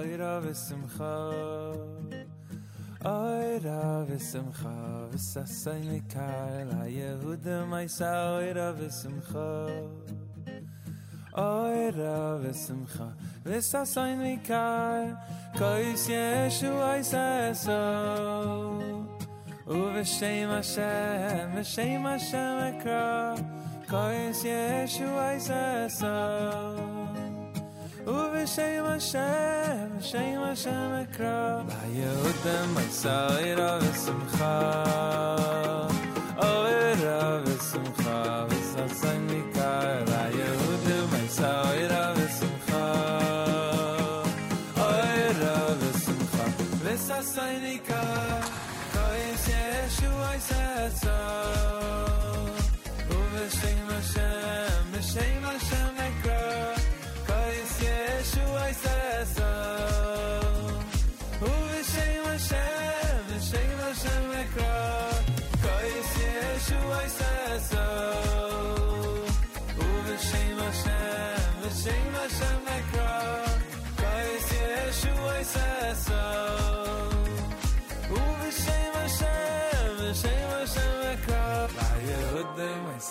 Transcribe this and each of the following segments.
Oira v'simcha Oira v'simcha V'sasay mikal, Ha-Yehuda ma'isa. Oira v'simcha Oira v'simcha V'sasay mikal, Kois Yeshu Aiseso U'v'shem Hashem V'shem Hashem Ekra. Kois Yeshu Aiseso Ubi shame Hashem, shame Hashem ekra La Yehuda matza oira v'simcha Oira v'simcha v'sasay nika La Yehuda matza oira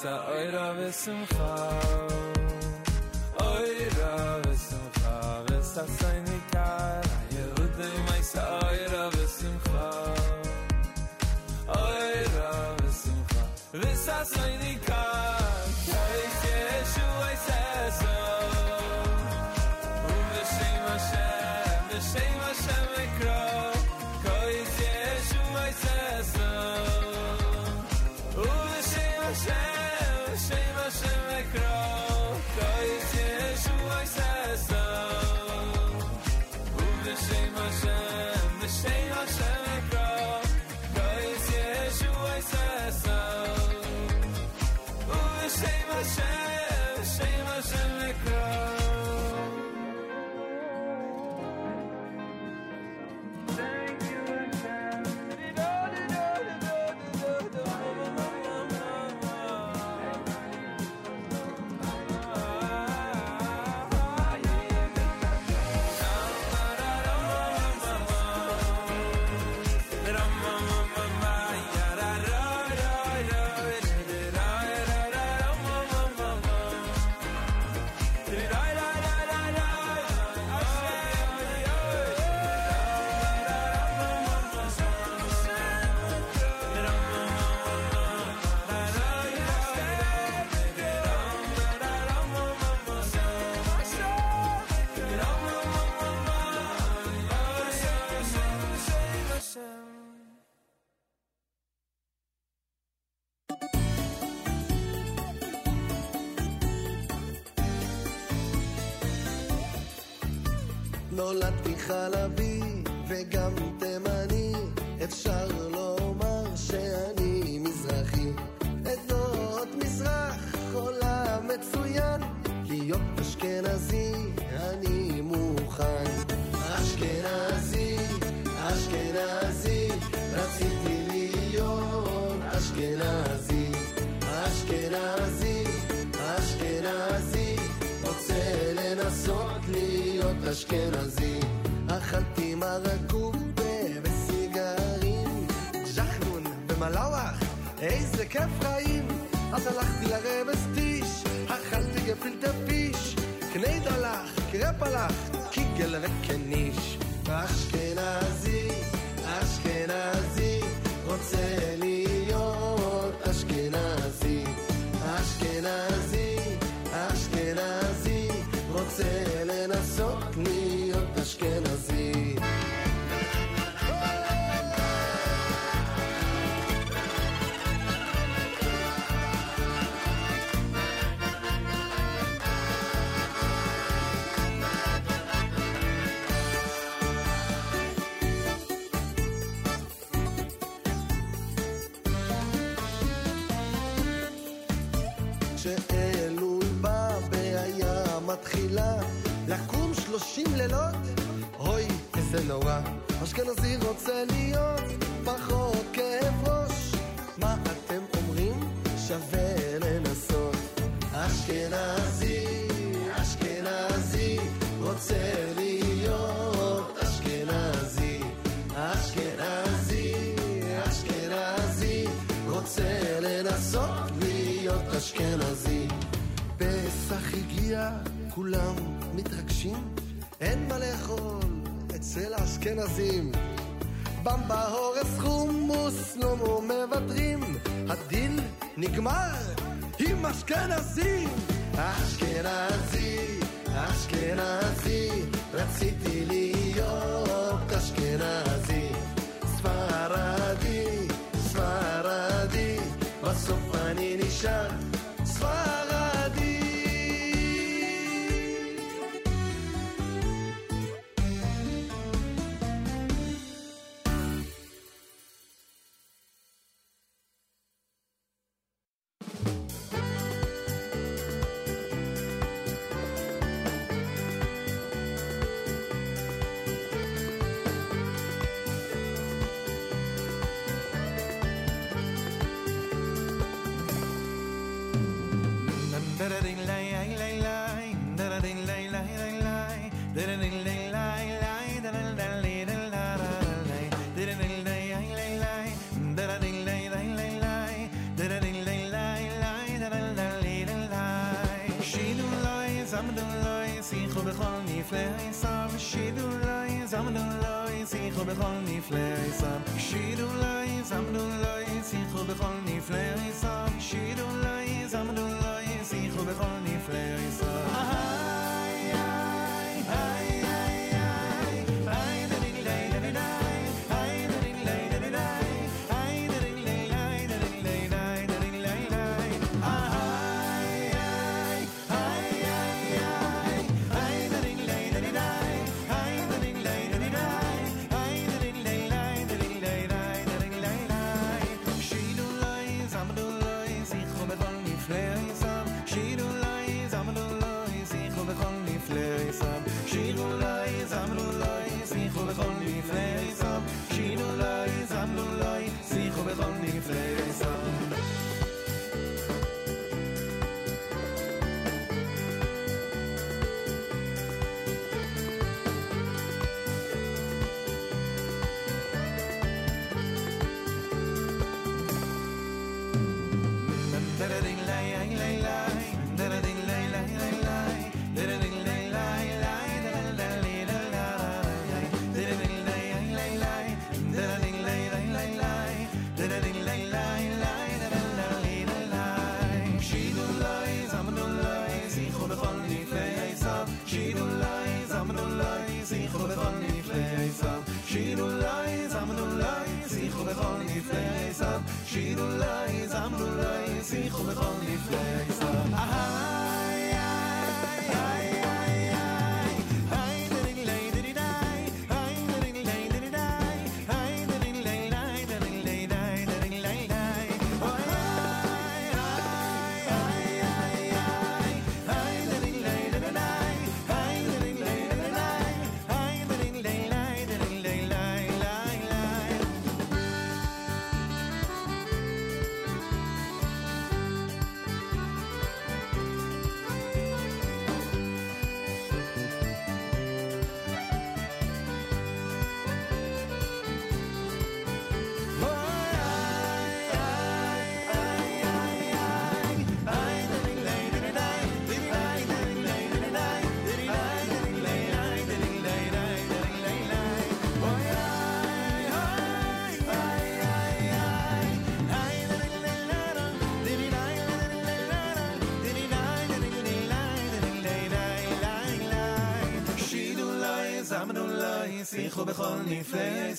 sa oira vesum kha oira vesum kha ves sa sein kar yehud mei sa oira vesum kha oira vesum kha ves sa נולדתי חלבי וגם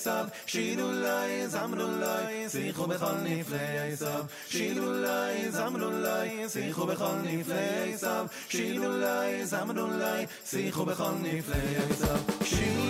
נפלאי סב שילולי זמלולי שיחו בכל נפלאי סב שילולי זמלולי שיחו בכל נפלאי סב שילולי זמלולי שיחו בכל נפלאי סב שילולי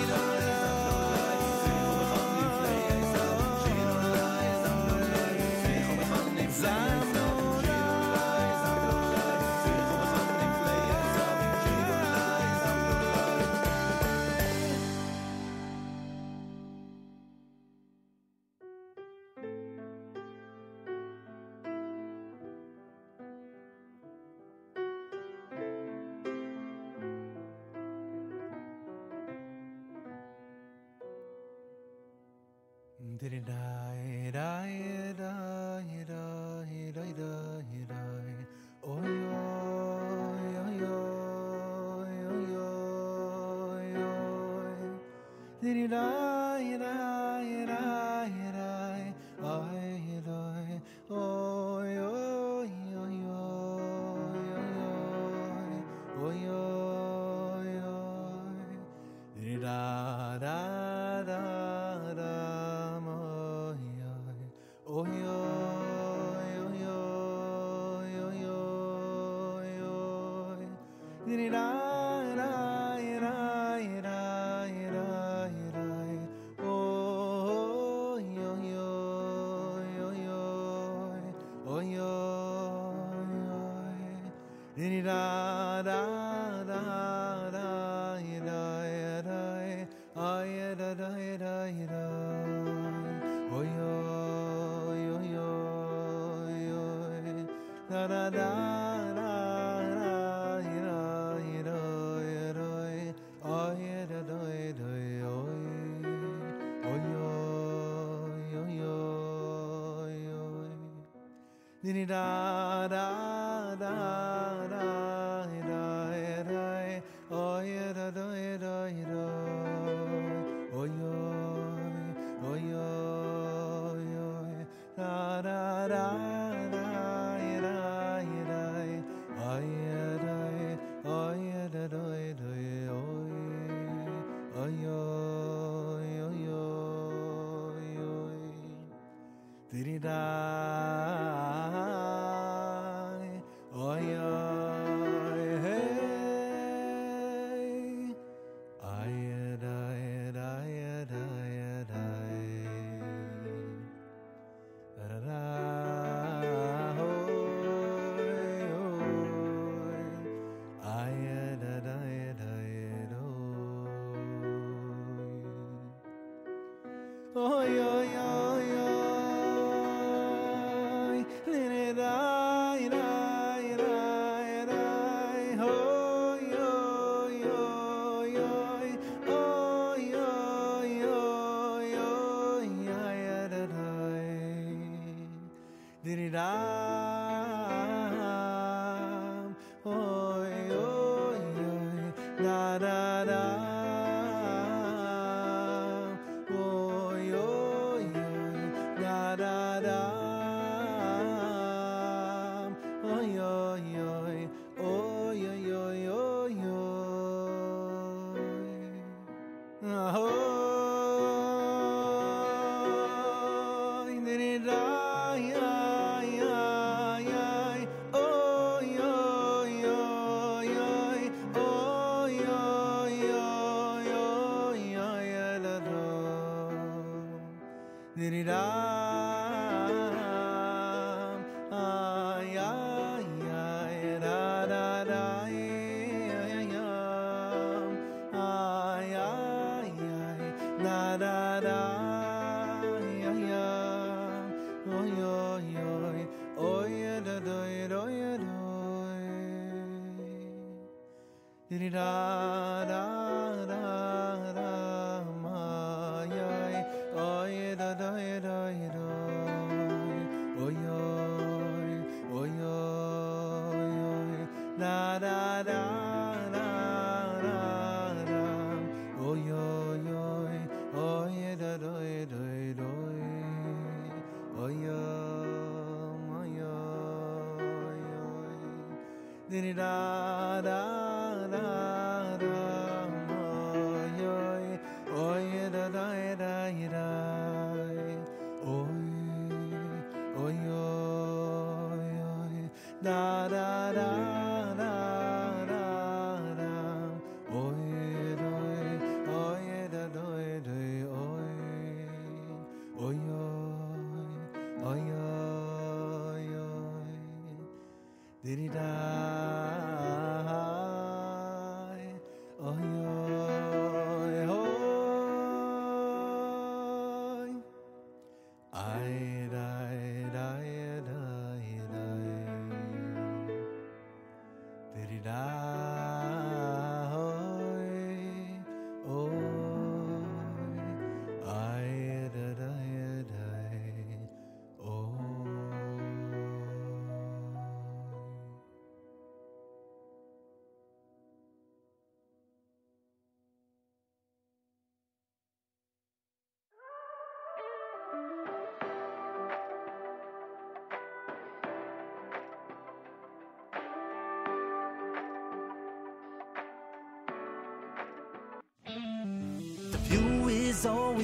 da da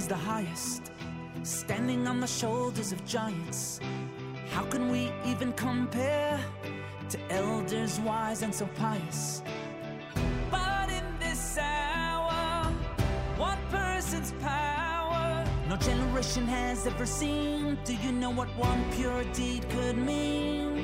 the highest, standing on the shoulders of giants. How can we even compare to elders wise and so pious? But in this hour, one person's power no generation has ever seen. Do you know what one pure deed could mean?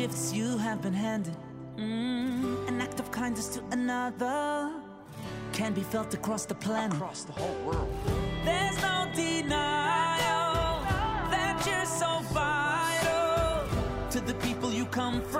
gifts you have been handed. Mm, an act of kindness to another can be felt across the planet. Across the whole world. There's no denial that you're so vital to the people you come from.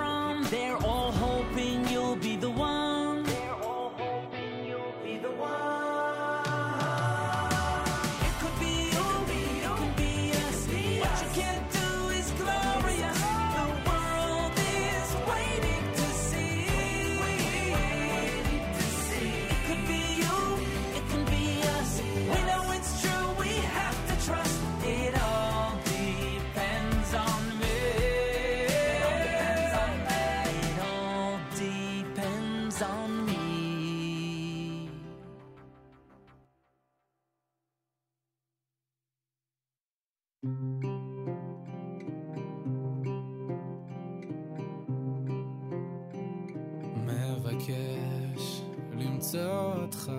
מבקש למצוא אותך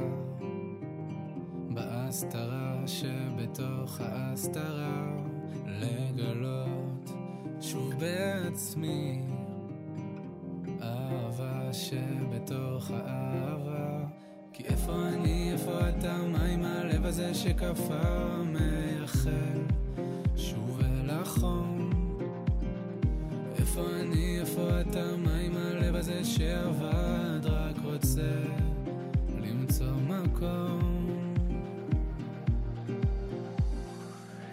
בהסתרה שבתוך ההסתרה לגלות שוב בעצמי אהבה שבתוך האהבה. כי איפה אני, איפה אתה, מה עם הלב הזה שקפא מייחל? בחום איפה אני, איפה אתה, מה עם הלב הזה שעבד, רק רוצה למצוא מקום.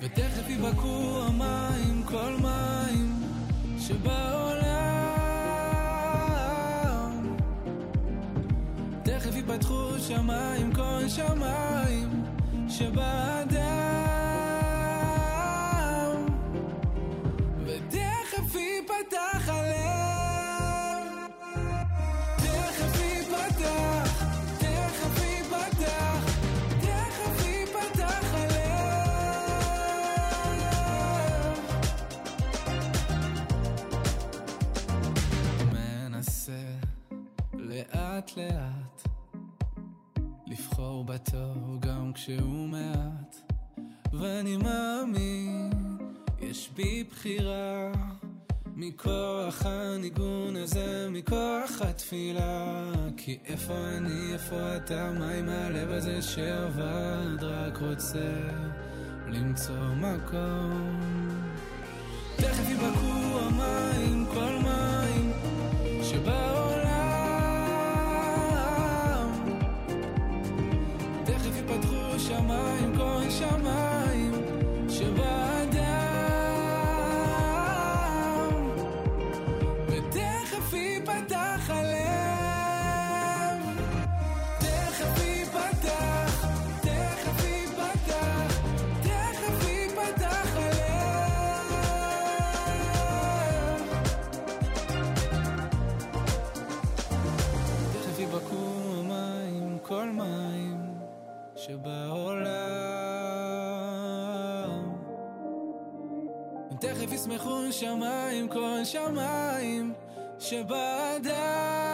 ותכף יבקעו המים, כל מים שבעולם. תכף יפתחו שמיים, כל שמיים שבאדם. לאט לאט. לבחור בתור גם כשהוא מעט. ואני מאמין יש בי בחירה. מכוח הניגון הזה, מכוח התפילה. כי איפה אני, איפה אתה, מה עם הלב הזה שעבד רק רוצה למצוא מקום. תכף ייבקעו המים, כל מים שבעולם שמיים, כל שמיים שמיים, כל שמיים שבאדם.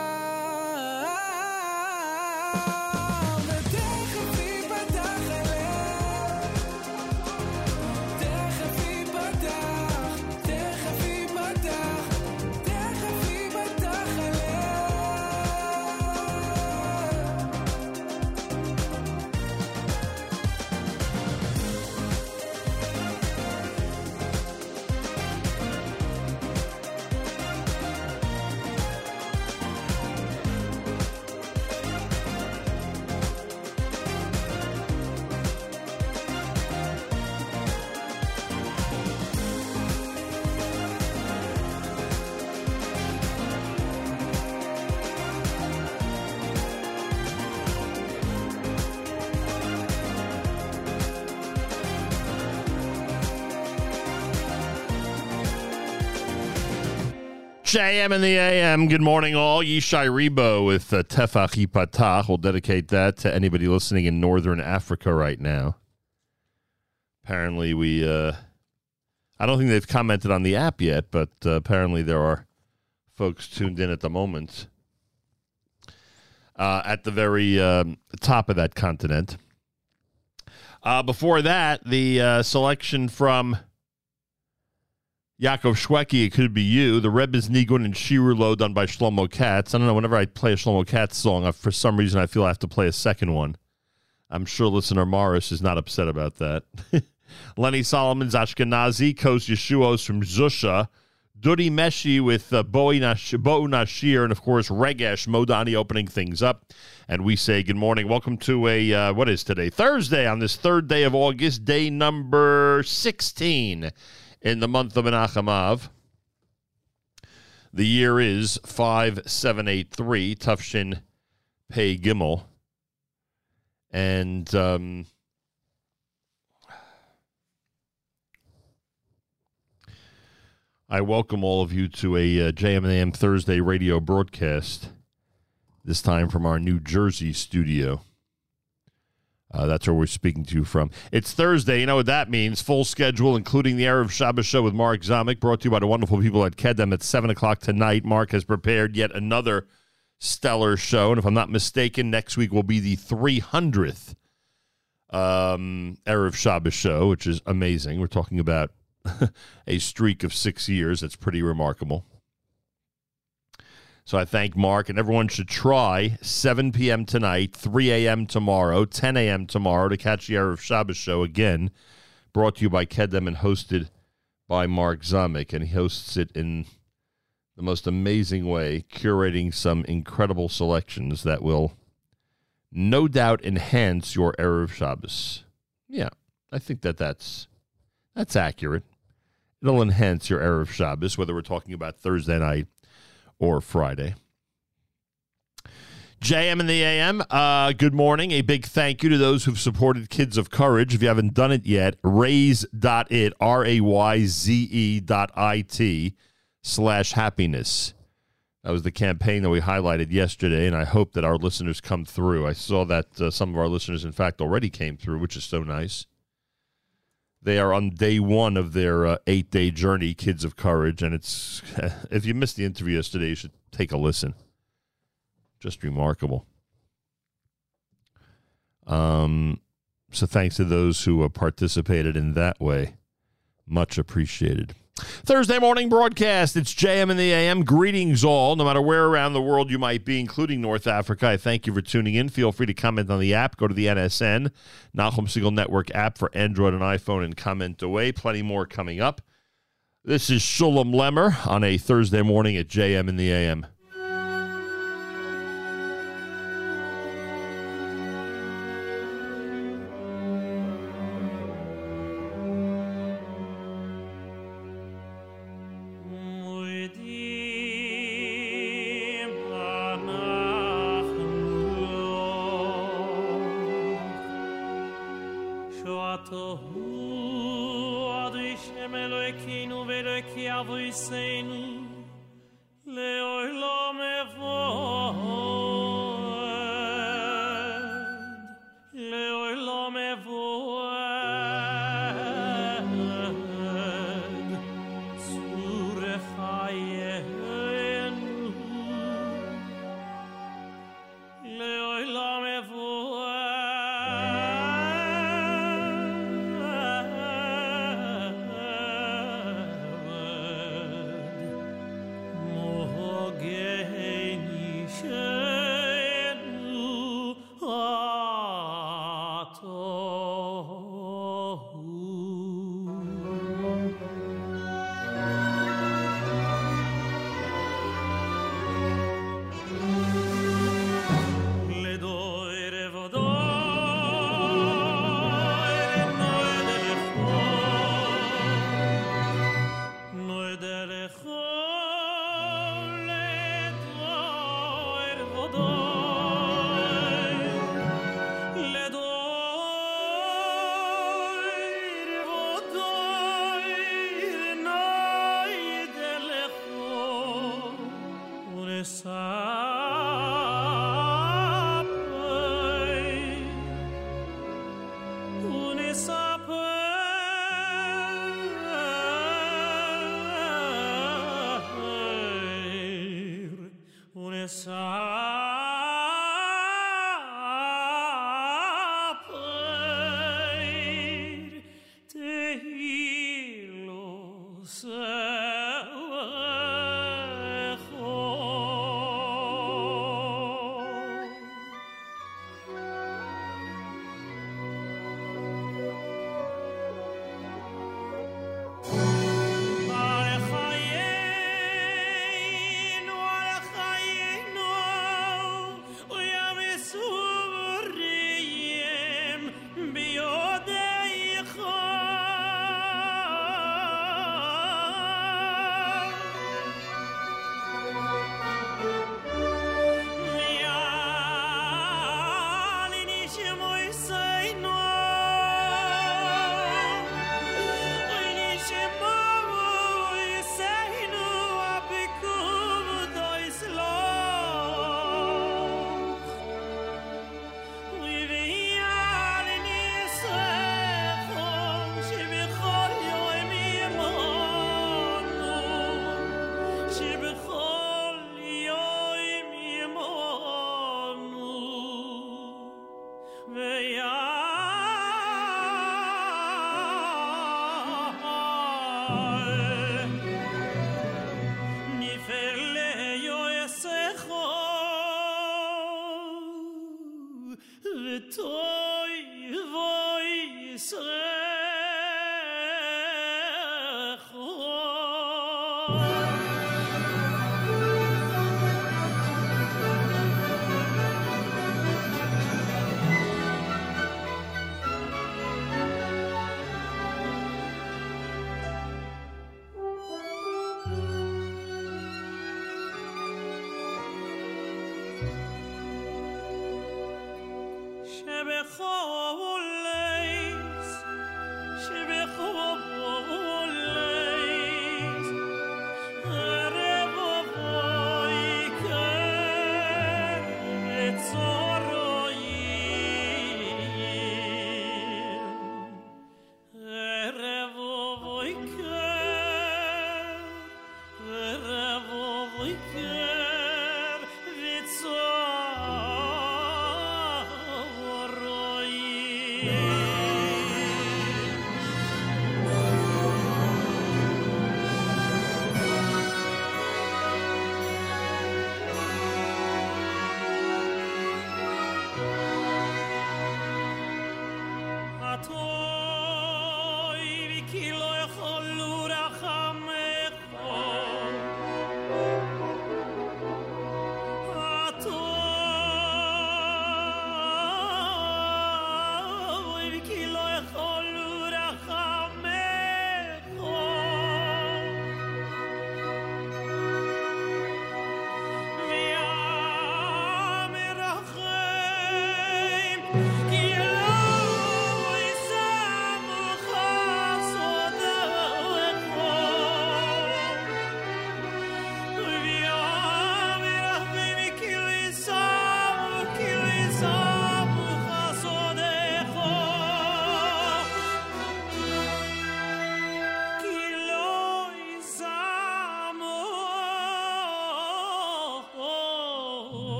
JM in the AM. Good morning, all. Yishai Ribo with uh, Yipatach. We'll dedicate that to anybody listening in Northern Africa right now. Apparently, we, uh, I don't think they've commented on the app yet, but uh, apparently there are folks tuned in at the moment uh, at the very um, top of that continent. Uh, before that, the uh, selection from Yaakov Shweki, it could be you. The Rebbe's Nigun and Shiru Shirulo done by Shlomo Katz. I don't know, whenever I play a Shlomo Katz song, I, for some reason I feel I have to play a second one. I'm sure listener Morris is not upset about that. Lenny Solomon's Ashkenazi, Kos Yeshuos from Zusha, Dudi Meshi with uh, Boi Nash- Bo Nashir, and of course Regesh Modani opening things up. And we say good morning. Welcome to a, uh, what is today? Thursday on this third day of August, day number 16 in the month of Menachem Av. The year is 5783, Tufshin Pei Gimel. And um, I welcome all of you to a uh, JMAM Thursday radio broadcast, this time from our New Jersey studio. Uh, that's where we're speaking to you from. It's Thursday. You know what that means. Full schedule, including the Erev Shabbos show with Mark Zamek, brought to you by the wonderful people at Kedem at 7 o'clock tonight. Mark has prepared yet another stellar show. And if I'm not mistaken, next week will be the 300th um, Erev Shabbos show, which is amazing. We're talking about a streak of six years. That's pretty remarkable. So I thank Mark, and everyone should try 7 p.m. tonight, 3 a.m. tomorrow, 10 a.m. tomorrow to catch the Erev Shabbos show again, brought to you by Kedem and hosted by Mark Zamek. And he hosts it in the most amazing way, curating some incredible selections that will no doubt enhance your Erev Shabbos. Yeah, I think that that's That's accurate. It'll enhance your Erev Shabbos, whether we're talking about Thursday night or Friday. JM and the AM, uh, good morning. A big thank you to those who've supported Kids of Courage. If you haven't done it yet, rayze.it, R A Y Z E dot I T slash happiness. That was the campaign that we highlighted yesterday, and I hope that our listeners come through. I saw that uh, some of our listeners, in fact, already came through, which is so nice. They are on day one of their uh, eight day journey, Kids of Courage. And it's, if you missed the interview yesterday, you should take a listen. Just remarkable. Um, so thanks to those who uh, participated in that way. Much appreciated. Thursday morning broadcast. It's JM in the AM. Greetings, all, no matter where around the world you might be, including North Africa. I thank you for tuning in. Feel free to comment on the app. Go to the NSN, Nachum Segal Network app for Android and iPhone, and comment away. Plenty more coming up. This is Shulem Lemmer on a Thursday morning at JM in the AM.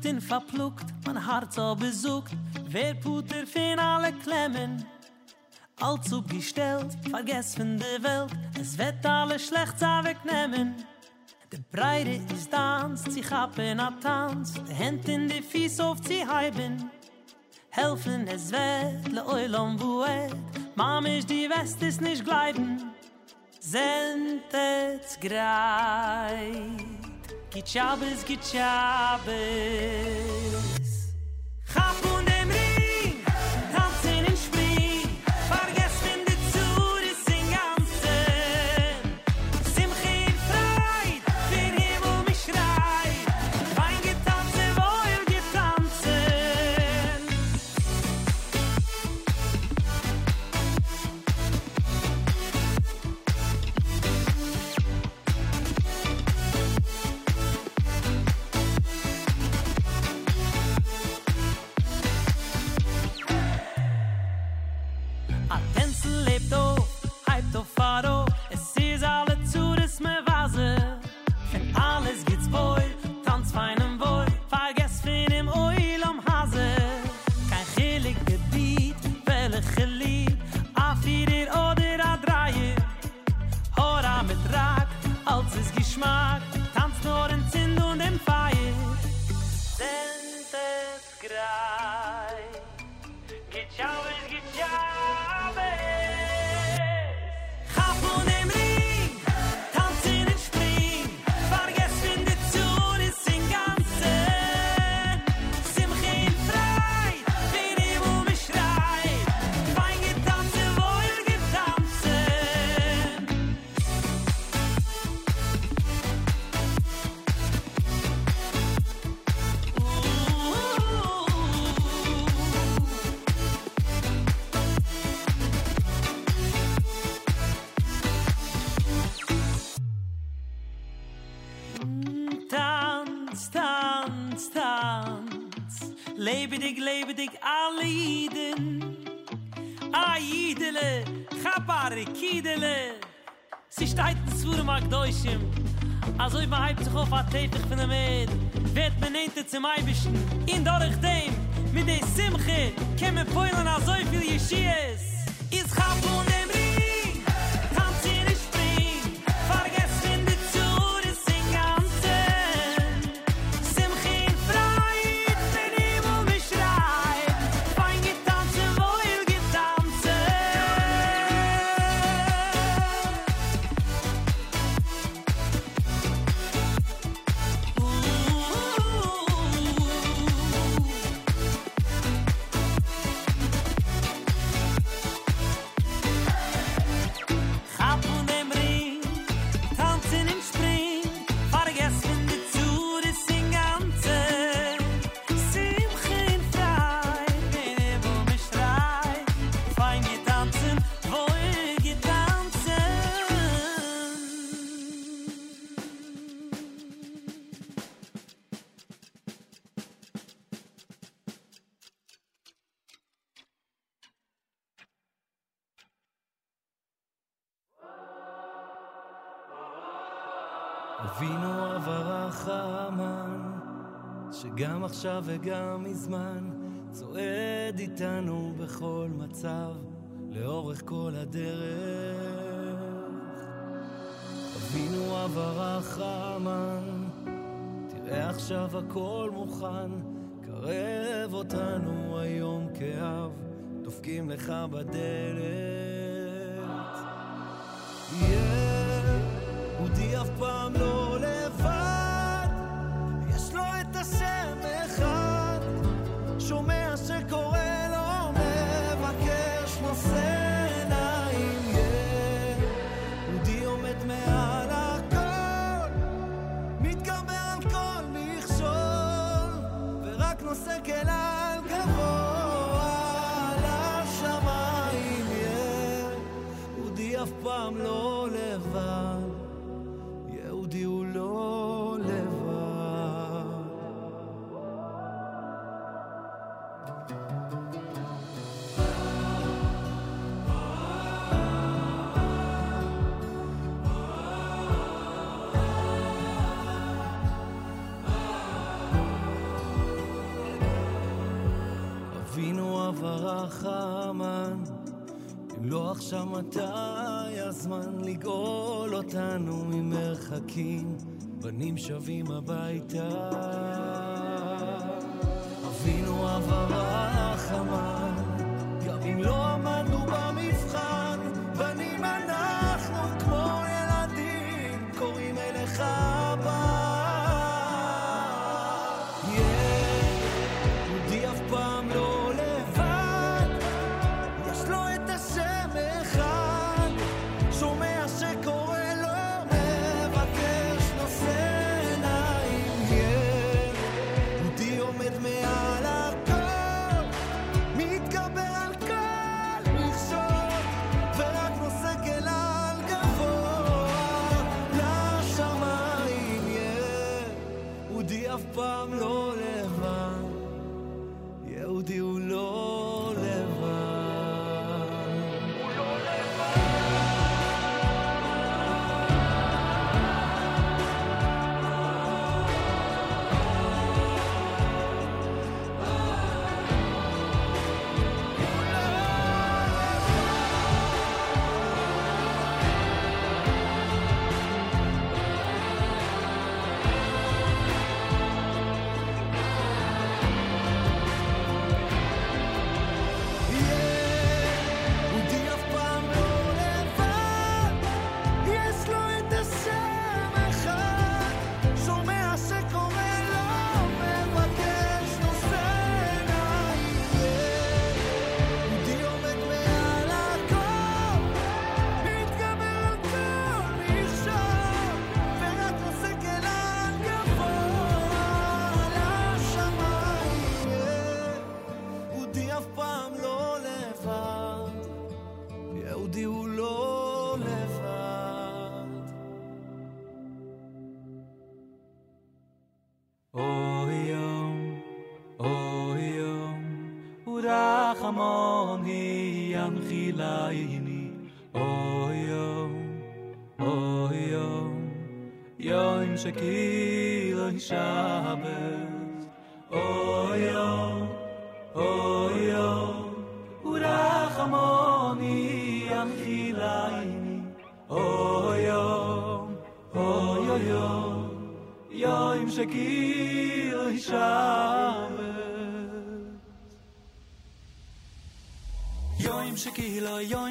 gesucht und verpluckt man hart so besucht wer puter fin alle klemmen Allzu gestellt, vergess von der Welt, es wird alle schlecht so wegnehmen. De breide is dans, zich ab a tanz, de hent in de fies auf zi heiben. Helfen es wet, le oilom buet, mam is die West is nisch gleiben. Sentet's greif. Git Job. zwischen. In dorch dem mit de simche kemen poilen a so viel yeshie גם עכשיו וגם מזמן, צועד איתנו בכל מצב, לאורך כל הדרך. אבינו עברה חמן, תראה עכשיו הכל מוכן, קרב אותנו היום כאב, דופקים לך בדלת. יהודי אף פעם לא... חמן. אם לא עכשיו מתי הזמן לגאול אותנו ממרחקים, בנים שבים הביתה. אבינו עברה החמה, גם אם לא אמר... shekila shabet o yo אוי yo ura khamoni akhilaini o yo o yo yo yo im shekila shabet yo im shekila yo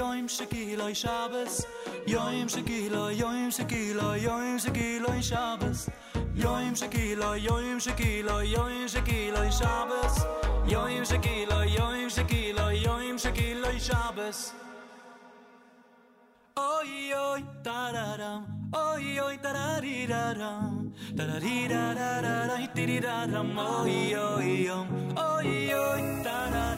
yo shkilo shabbes yoim shkilo yoim shkilo yoim shkilo shabbes yoim shkilo yoim shkilo yoim shkilo shabbes yoim shkilo yoim shkilo yoim shkilo shabbes Oy oy tararam. Oy oy tarariraram tarariraram tiriraram oy oy oy oy oy tararam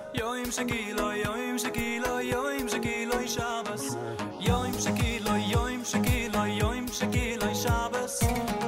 Yoim shekilo, yoim shekilo, yoim shekilo i Shabbos. Yoim shekilo, yoim shekilo, yoim shekilo Yoim shekilo, yoim shekilo, yoim shekilo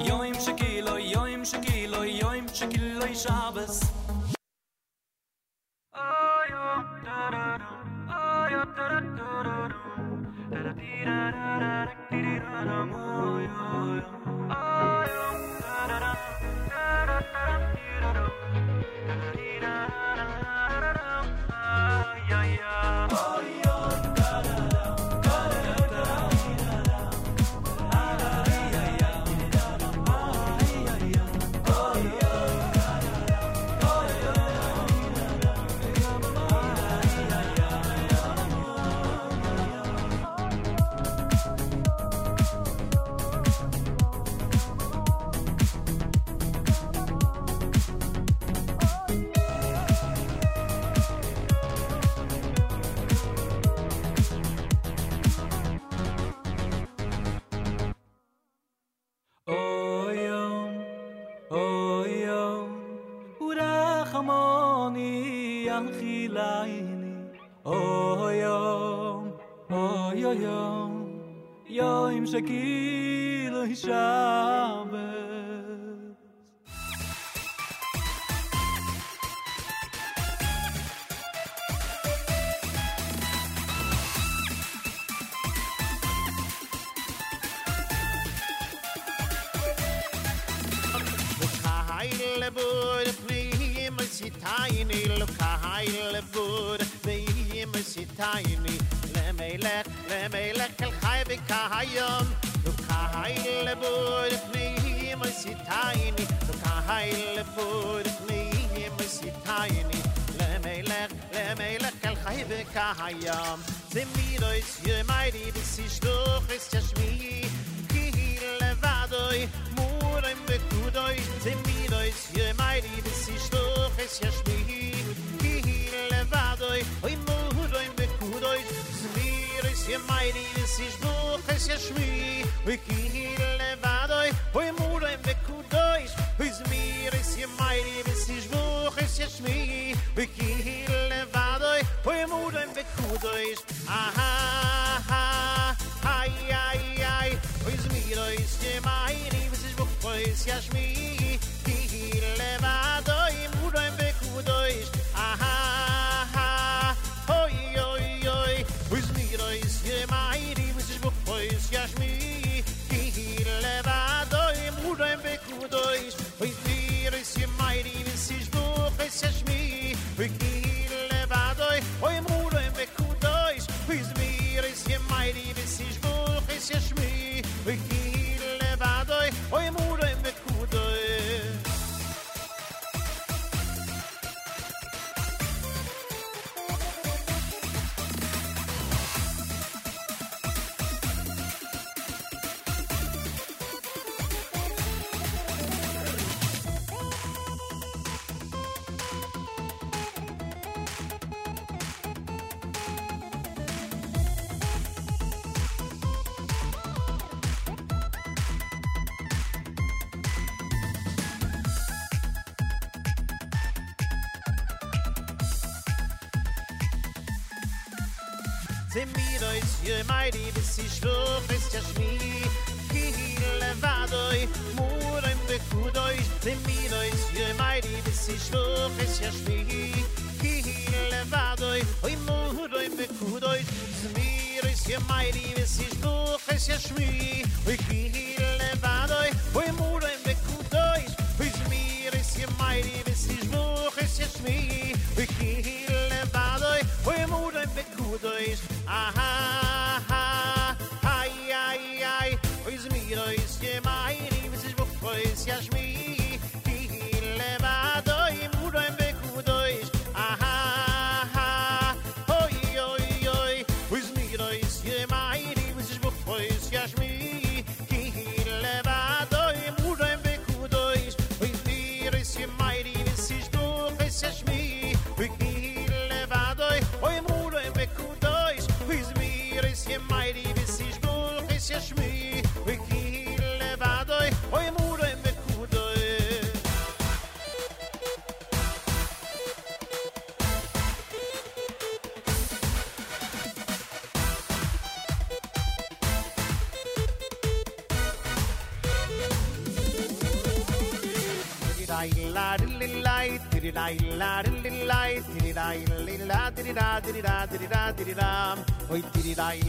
Oi dum Oi dai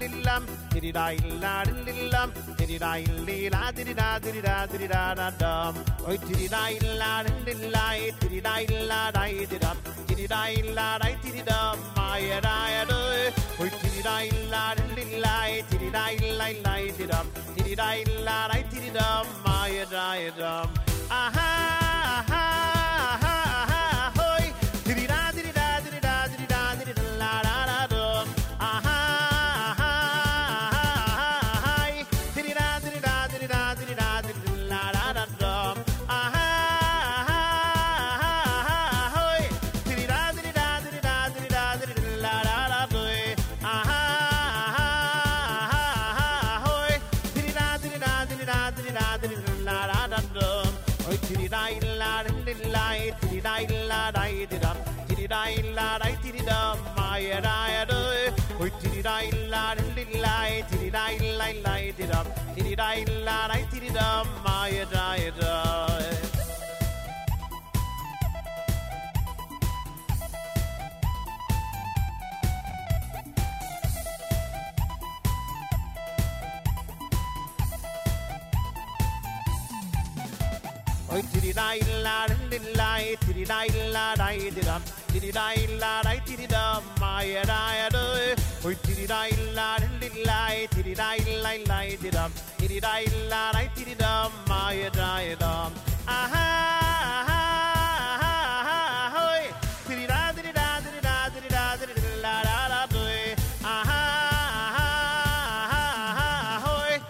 didam tiridai la dai tiridam Oi tiridam aha Tiridai la lillai tiridai la lai didam tiridai la dai tiridam maya dai dai Oi tiridai la lillai tiridai la dai didam tiridai la dai tiridam maya dai do Oi tiridai la lillai tiridai la lai didam tiridai la dai tiridam maya dai dam Aha aha aha aha hoi tirida tirida tirida tirida tirida la la la do Aha aha aha aha hoi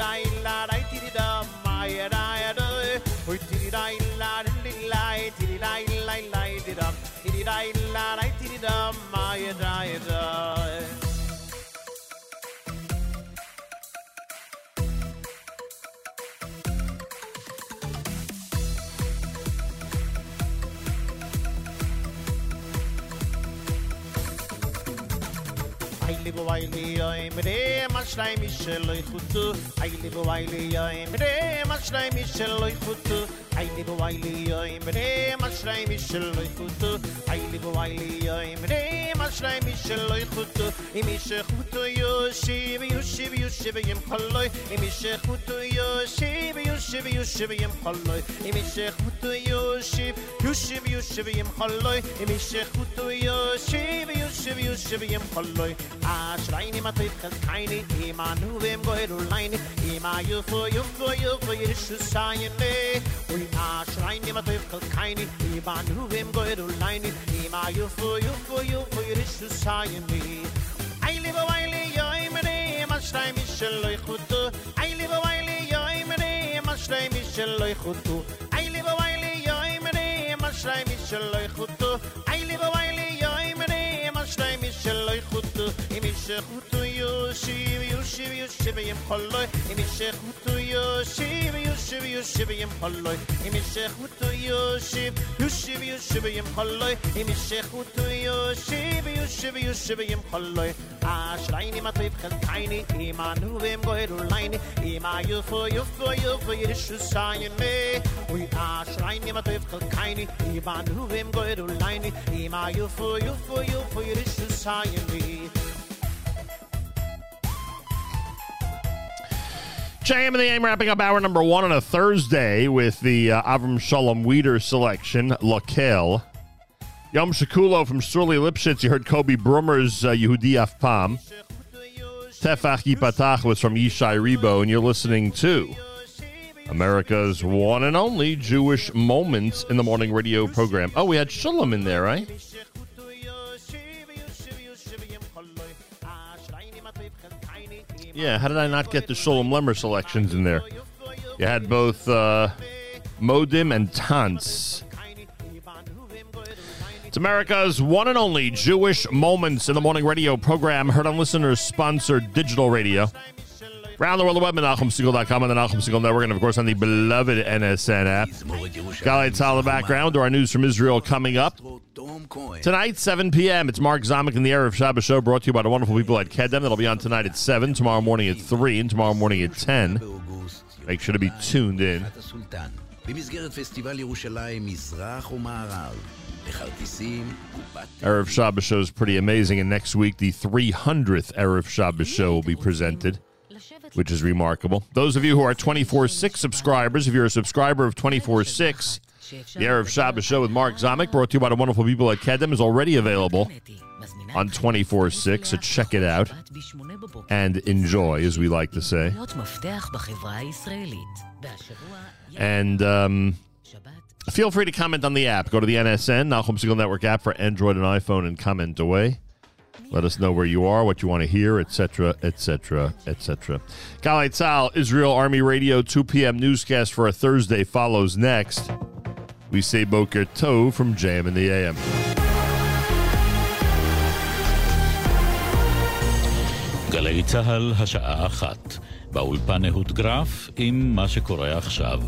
tirida tirida tirida tirida tirida la la la dum Oi tiridai la lillai tiridai la dai didam tiridai la dai maya dai do Oi tiridai la lillai mal schnei mi shel loy khutu ay li bo ay li yo im re mal schnei mi shel loy khutu ay li bo ay li yo im re mal schnei mi shel loy khutu ay li bo ay li yo im re mal schnei mi shel loy khutu im mi shel khutu yo shi bi yo shi bi yo shi bi im khalloy im mi shel khutu yo shi bi yo shi bi yo shi bi im khalloy im mi shel khutu yo shi bi yo shi bi yo shi bi im khalloy im mi khutu yo shi bi yo shi bi yo shi bi im khalloy a shrayni ma tay khalkayni ima nu vem goyru line ima yu fo yu fo yu fo yu shu shayn me ui a shrayn ima tuf keine kayni ima nu vem goyru line ima yu fo yu fo yu fo yu shu shayn me ay libo ay li yo imre ma shrein mi shloy khutu ay libo ay li yo imre ma shrein mi shloy khutu ay libo ay li yo imre ma shrein mi shloy khutu shekh tu yoshiv yoshiv yoshiv yem kholoy im shekh tu yoshiv yoshiv yoshiv yem kholoy im shekh tu yoshiv yoshiv yoshiv yem kholoy im shekh tu yoshiv yoshiv yoshiv yem kholoy a shrayni matoy khn tayni im anu vem goher ulayni im a yu fo yu fo yu fo yir shu shayn me oy a shrayni matoy khn tayni im anu vem goher ulayni im a yu fo yu fo yu fo yir me JM and the AM wrapping up hour number one on a Thursday with the uh, Avram Shalom Weeder selection, Lakel. Yom Shakulo from Surly Lipschitz. You heard Kobe Brummer's uh, Yehudi Afpam. Tefach Yipatach was from Yishai Ribo, and you're listening to America's one and only Jewish Moments in the Morning radio program. Oh, we had Shalom in there, right? Yeah, how did I not get the Shulem Lemmer selections in there? You had both uh, Modim and Tans. It's America's one and only Jewish Moments in the Morning radio program, heard on listeners sponsored digital radio. Around the World of Web at NachumSegal.com on the Nachum Segal Network and, of course, on the beloved NSN app. Galay the background our news from Israel coming up. Tonight, 7 p.m., it's Mark Zamek in the Erev Shabbos show brought to you by the wonderful people at Kedem. That'll be on tonight at 7, tomorrow morning at 3, and tomorrow morning at 10. Make sure to be tuned in. Erev Shabbos show is pretty amazing, and next week the 300th Erev Shabbos show will be presented which is remarkable. Those of you who are 24 6 subscribers, if you're a subscriber of 24 6, the Erev Shabbos show with Mark Zamek, brought to you by the wonderful people at Kedem, is already available on 24 6, so check it out and enjoy, as we like to say. And um, feel free to comment on the app. Go to the NSN, Nachum Segal Network app for Android and iPhone, and comment away. Let us know where you are, what you want to hear, etc., etc., etc. Galei Tzahal, Israel Army Radio, 2 p.m. newscast for a Thursday follows next. We say Boker Tov from JM in the AM. גלי צה"ל, השעה אחת. באולפן אהוד גרף עם מה שקורה עכשיו.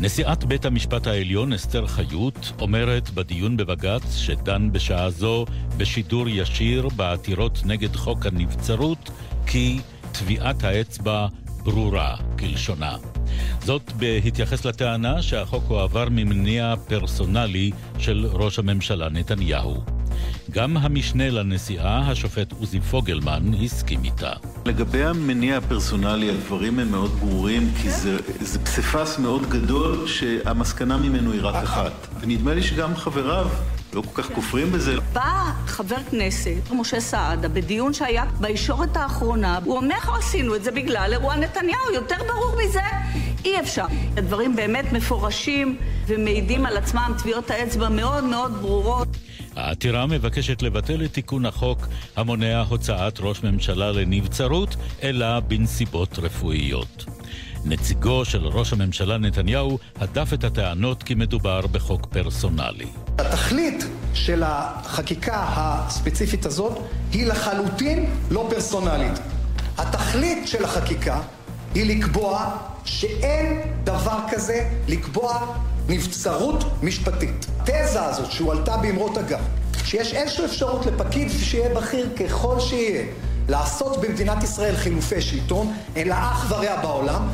נשיאת בית המשפט העליון אסתר חיות אומרת בדיון בבג"ץ שדן בשעה זו בשידור ישיר בעתירות נגד חוק הנבצרות כי טביעת האצבע ברורה כלשונה. זאת בהתייחס לטענה שהחוק הועבר ממניע פרסונלי של ראש הממשלה נתניהו. גם המשנה לנשיאה, השופט עוזי פוגלמן, הסכים איתה. לגבי המניע הפרסונלי, הדברים הם מאוד ברורים, כי זה, זה פסיפס מאוד גדול שהמסקנה ממנו היא רק אחת. ונדמה לי שגם חבריו לא כל כך כופרים בזה. בא חבר כנסת, משה סעדה, בדיון שהיה בישורת האחרונה, הוא אומר, איך עשינו את זה בגלל אירוע נתניהו? יותר ברור מזה? אי אפשר. הדברים באמת מפורשים ומעידים על עצמם, טביעות האצבע מאוד מאוד ברורות. העתירה מבקשת לבטל את תיקון החוק המונע הוצאת ראש ממשלה לנבצרות, אלא בנסיבות רפואיות. נציגו של ראש הממשלה נתניהו הדף את הטענות כי מדובר בחוק פרסונלי. התכלית של החקיקה הספציפית הזאת היא לחלוטין לא פרסונלית. התכלית של החקיקה היא לקבוע שאין דבר כזה לקבוע נבצרות משפטית. התזה הזאת שהועלתה באמרות אגב, שיש איזושהי אפשרות לפקיד שיהיה בכיר ככל שיהיה לעשות במדינת ישראל חילופי שלטון, אין לה אח ורע בעולם,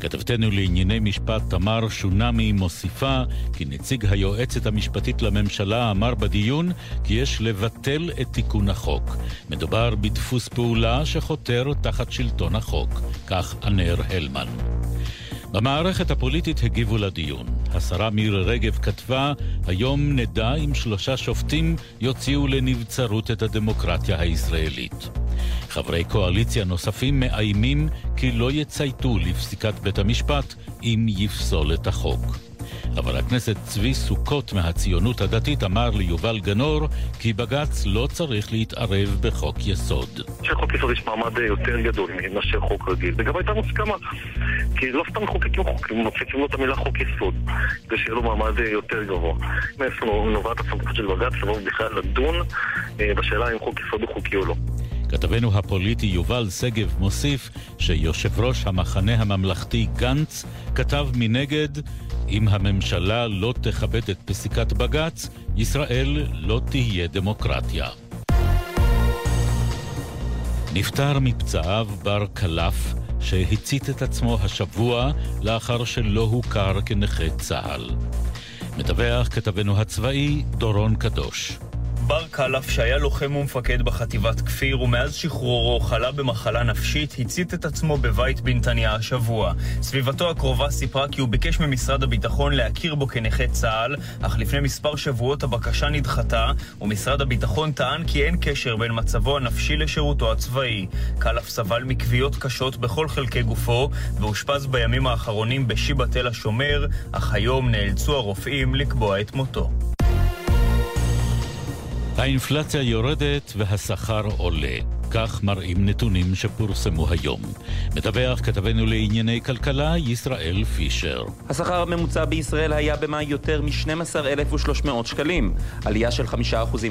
כתבתנו לענייני משפט תמר שונמי מוסיפה כי נציג היועצת המשפטית לממשלה אמר בדיון כי יש לבטל את תיקון החוק. מדובר בדפוס פעולה שחותר תחת שלטון החוק, כך ענר הלמן. במערכת הפוליטית הגיבו לדיון. השרה מירי רגב כתבה, היום נדע אם שלושה שופטים יוציאו לנבצרות את הדמוקרטיה הישראלית. חברי קואליציה נוספים מאיימים כי לא יצייתו לפסיקת בית המשפט אם יפסול את החוק. חבר הכנסת צבי סוכות מהציונות הדתית אמר ליובל גנור כי בג"ץ לא צריך להתערב בחוק יסוד. שחוק יסוד יש מעמד יותר גדול מאשר חוק רגיל, וגם הייתה מוסכמה. כי לא סתם מחוקקים חוקים, מוסיפים לו את המילה חוק יסוד, כדי שיהיה לו מעמד יותר גבוה. מאיפה נובעת הסמכות של בג"ץ לבוא בכלל לדון בשאלה אם חוק יסוד הוא חוקי או לא. כתבנו הפוליטי יובל שגב מוסיף שיושב ראש המחנה הממלכתי גנץ כתב מנגד אם הממשלה לא תכבד את פסיקת בג"ץ, ישראל לא תהיה דמוקרטיה. נפטר מפצעיו בר קלף, שהצית את עצמו השבוע לאחר שלא הוכר כנכה צה"ל. מדווח כתבנו הצבאי דורון קדוש. בר קלף, שהיה לוחם ומפקד בחטיבת כפיר, ומאז שחרורו חלה במחלה נפשית, הצית את עצמו בבית בנתניה השבוע. סביבתו הקרובה סיפרה כי הוא ביקש ממשרד הביטחון להכיר בו כנכה צה"ל, אך לפני מספר שבועות הבקשה נדחתה, ומשרד הביטחון טען כי אין קשר בין מצבו הנפשי לשירותו הצבאי. קלף סבל מכוויות קשות בכל חלקי גופו, ואושפז בימים האחרונים בשיבא תל השומר, אך היום נאלצו הרופאים לקבוע את מותו. האינפלציה יורדת והשכר עולה. כך מראים נתונים שפורסמו היום. מדווח כתבנו לענייני כלכלה ישראל פישר. השכר הממוצע בישראל היה במאי יותר מ-12,300 שקלים, עלייה של 5%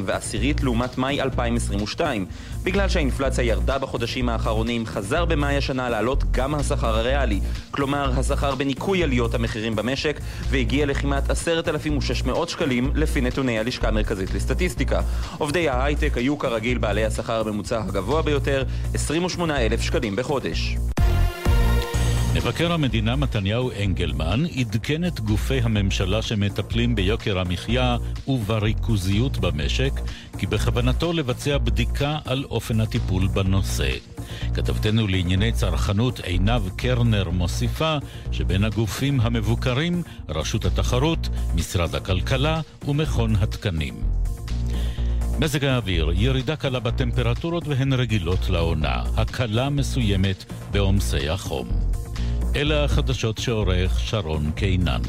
ועשירית לעומת מאי 2022. בגלל שהאינפלציה ירדה בחודשים האחרונים, חזר במאי השנה לעלות גם השכר הריאלי, כלומר השכר בניכוי עליות המחירים במשק, והגיע לכמעט 10,600 שקלים לפי נתוני הלשכה המרכזית לסטטיסטיקה. עובדי ההייטק היו כרגיל בעלי השכר הממוצע הגבוה ביותר, 28,000 שקלים בחודש. מבקר המדינה מתניהו אנגלמן עדכן את גופי הממשלה שמטפלים ביוקר המחיה ובריכוזיות במשק, כי בכוונתו לבצע בדיקה על אופן הטיפול בנושא. כתבתנו לענייני צרכנות עינב קרנר מוסיפה שבין הגופים המבוקרים רשות התחרות, משרד הכלכלה ומכון התקנים. מזג האוויר, ירידה קלה בטמפרטורות והן רגילות לעונה, הקלה מסוימת בעומסי החום. אלה החדשות שעורך שרון קינן.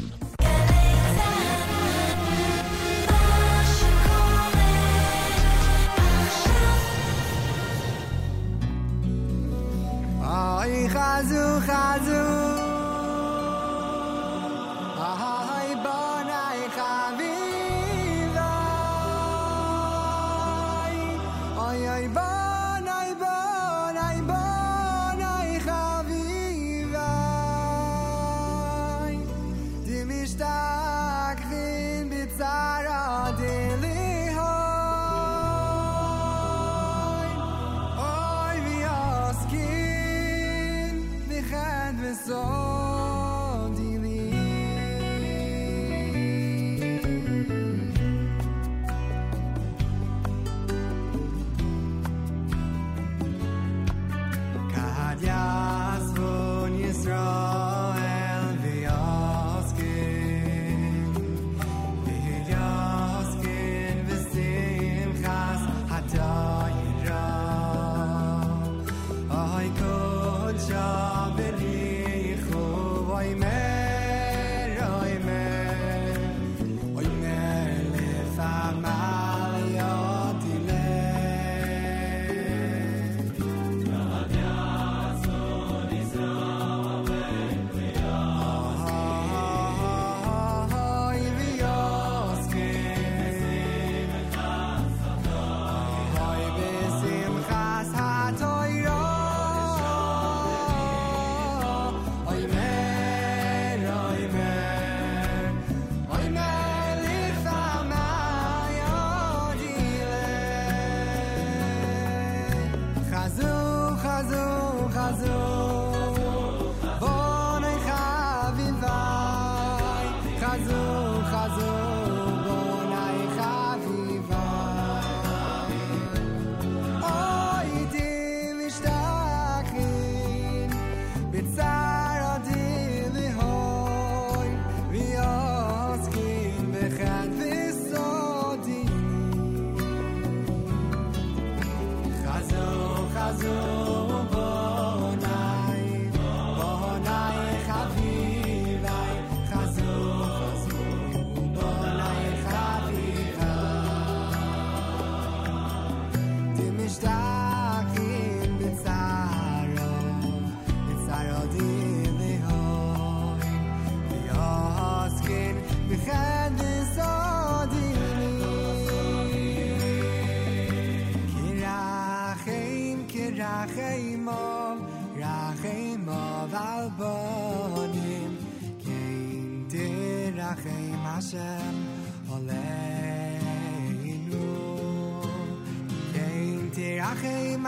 חזו חזו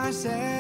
tirachim Hashem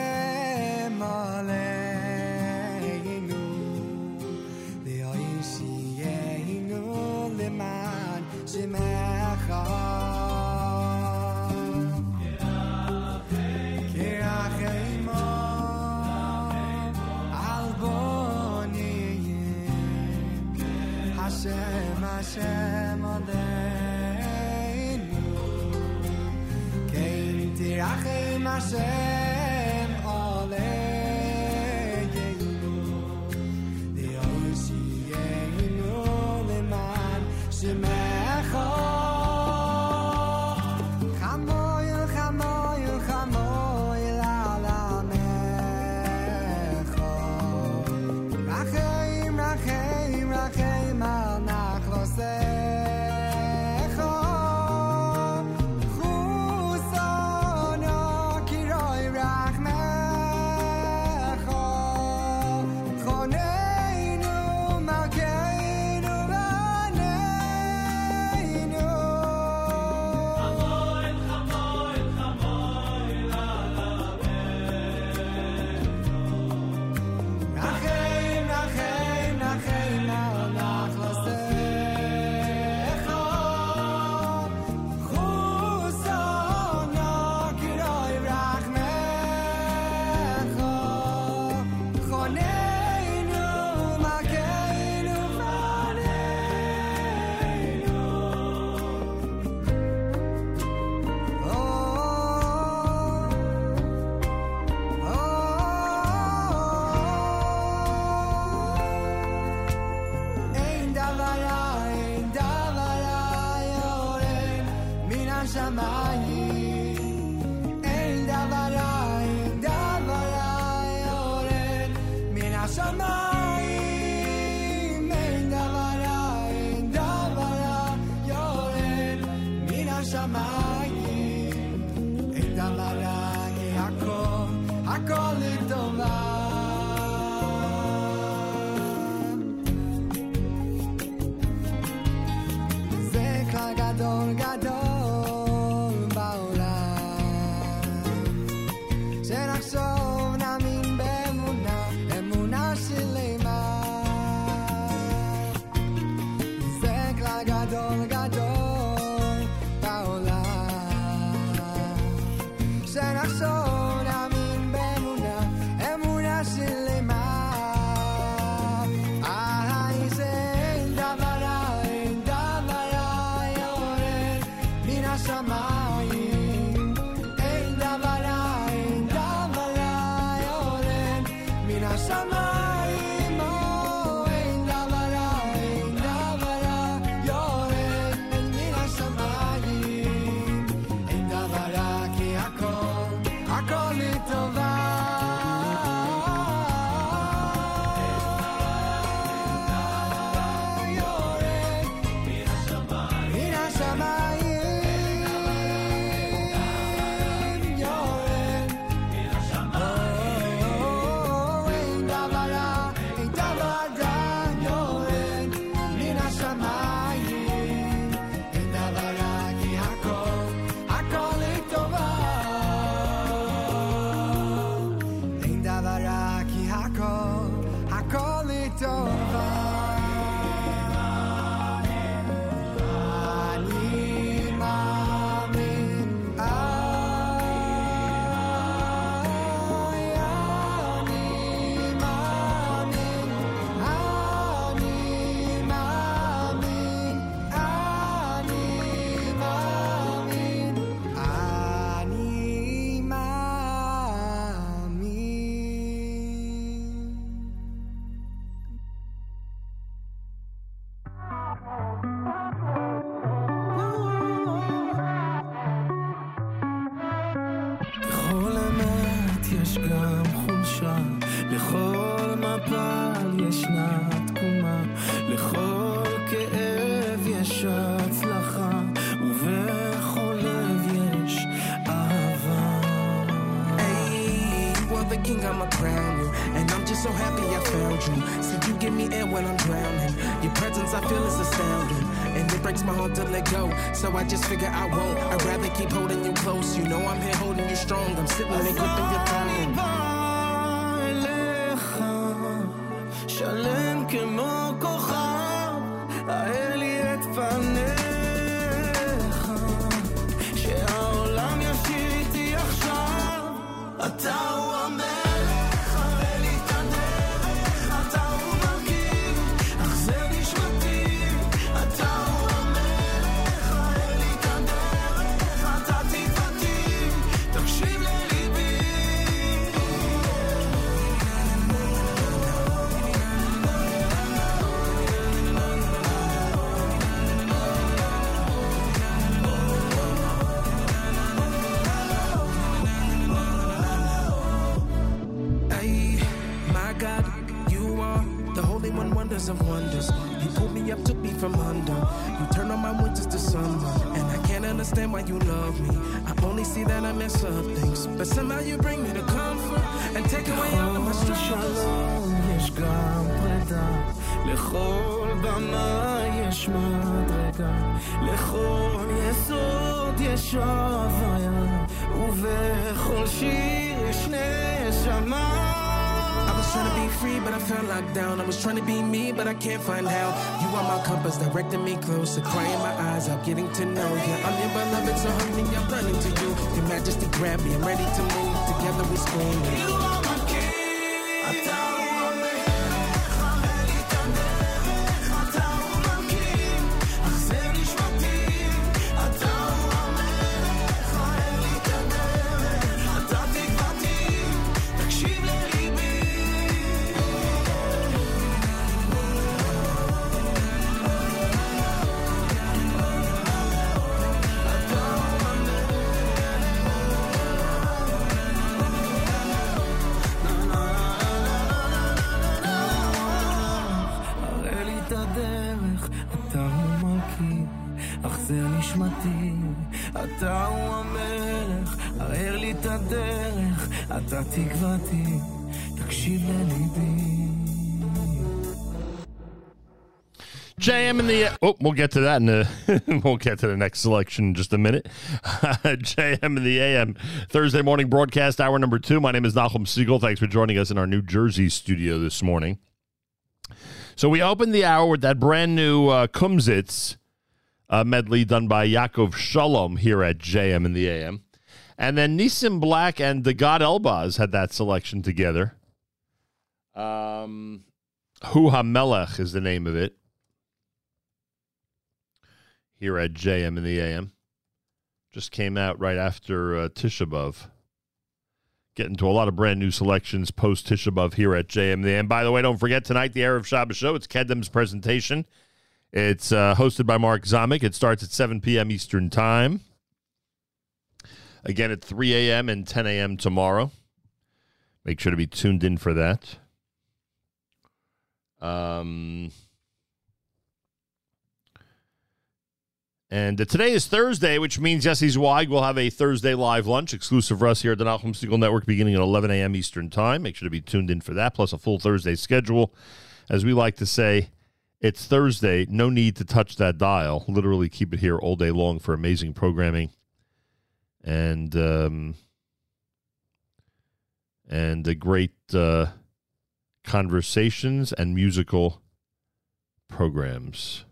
can't find how. You are my compass, directing me closer, crying my eyes out, getting to know you. I'm your beloved, so me, I'm running to you. Your majesty grab me, I'm ready to move. Together we scream. You are my oh, we'll get to that in a we'll get to the next selection in just a minute. JM in the AM Thursday morning broadcast hour number two. My name is Nachum Segal. Thanks for joining us in our New Jersey studio this morning. So we opened the hour with that brand new uh, Kumsitz uh, medley done by Yaakov Shalom here at JM in the AM, and then Nissim Black and the Gad Elbaz had that selection together. Um, Hu HaMelech is the name of it here at JM in the AM. Just came out right after uh, Tisha B'Av. Getting to a lot of brand new selections post Tisha B'Av here at JM in the AM. By the way, don't forget tonight the Erev Shabbos show. It's Kedem's presentation. It's uh, hosted by Mark Zamek. It starts at 7 p.m. Eastern Time. Again at 3 a.m. and 10 a.m. tomorrow. Make sure to be tuned in for that. Um, And uh, today is Thursday, which means Jesse Zweig will have a Thursday live lunch exclusive for us here at the Nachum Segal Network beginning at 11 a.m. Eastern Time. Make sure to be tuned in for that, plus a full Thursday schedule. As we like to say, it's Thursday. No need to touch that dial. Literally keep it here all day long for amazing programming and um, and a great uh, conversations and musical programs.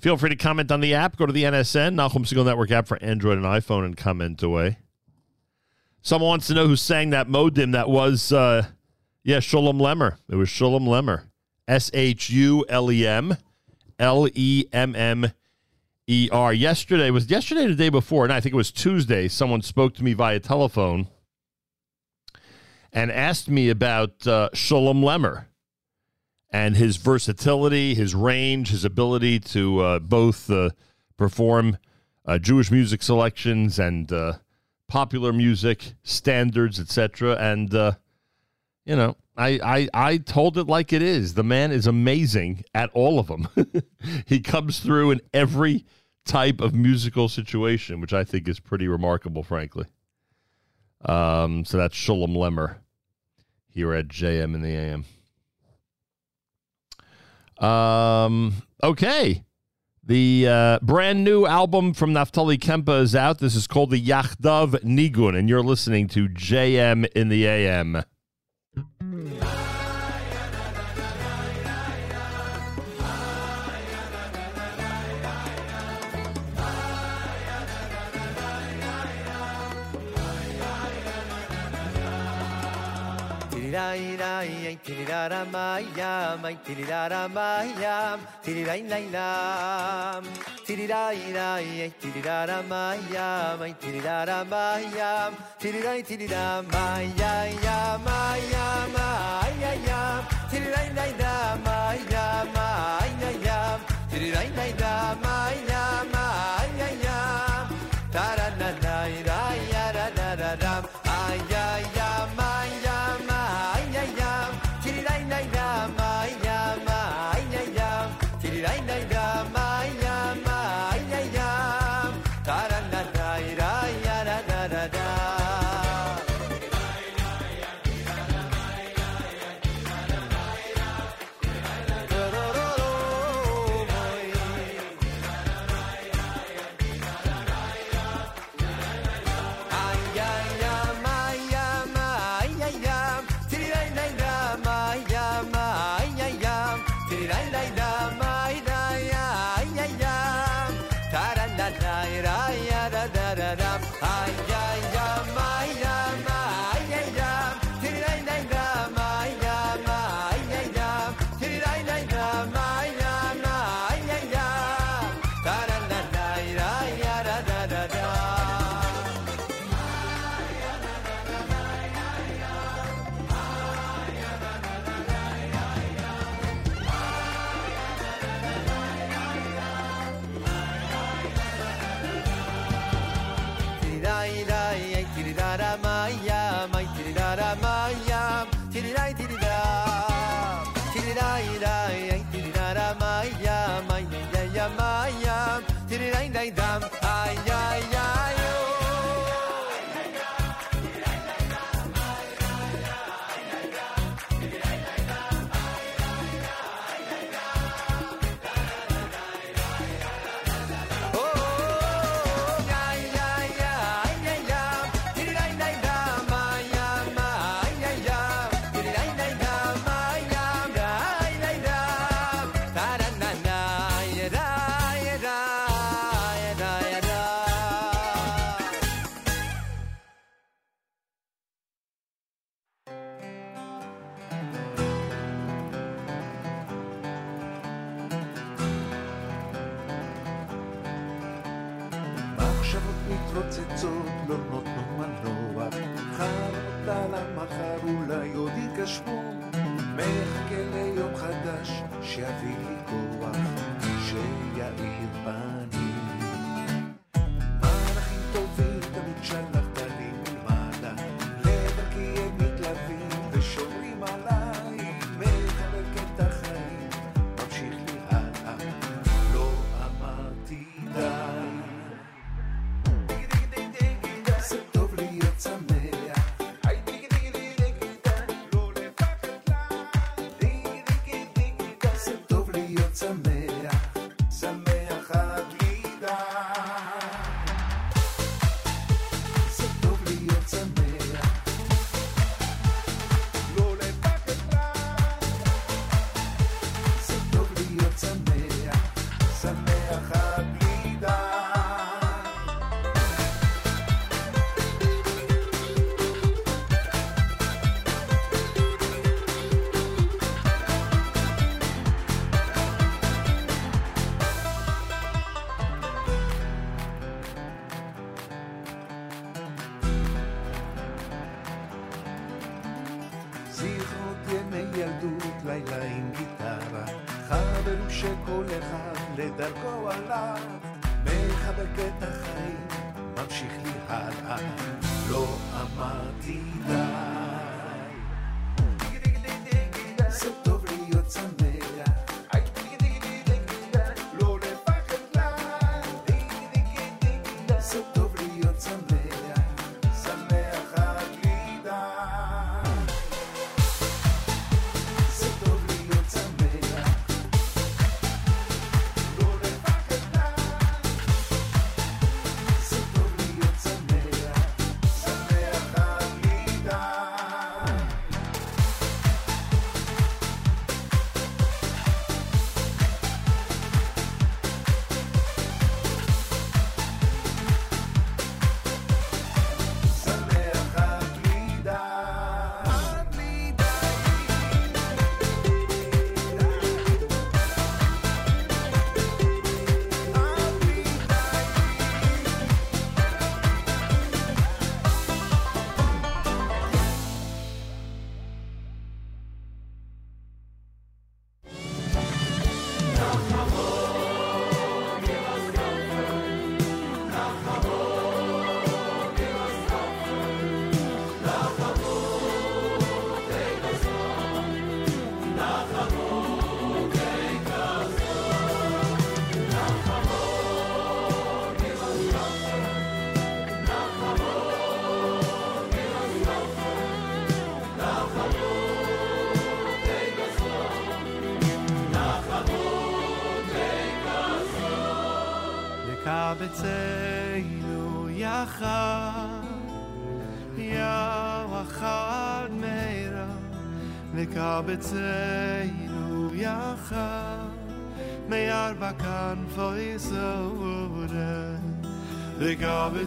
Feel free to comment on the app. Go to the NSN, Nachum Segal Network app for Android and iPhone, and comment away. Someone wants to know who sang that modim. That was, uh, yeah, Shulem Lemmer. It was Shulem Lemmer. S H U L E M L E M M E R. Yesterday was yesterday the day before, and I think it was Tuesday. Someone spoke to me via telephone and asked me about uh, Shulem Lemmer and his versatility, his range, his ability to uh, both uh, perform uh, Jewish music selections and uh, popular music standards, etc. And uh, you know, I, I I told it like it is. The man is amazing at all of them. he comes through in every type of musical situation, which I think is pretty remarkable, frankly. Um, so that's Shulem Lemmer here at JM in the AM. Um, Okay. The uh, brand new album from Naftali Kempeh is out. This is called the Yachdav Nigun, and you're listening to JM in the AM. lay lay tiri la ra may yam tiri la ra may yam tiri lay lay lam. Tiri lay lay tiri la ra may yam tiri la ra may yam tiri lay tiri la may yay yam may yam yam tiri lay lay la may yam ay yam tiri lay lay la may yam ay yam ta ra na na ra ya ra ra ra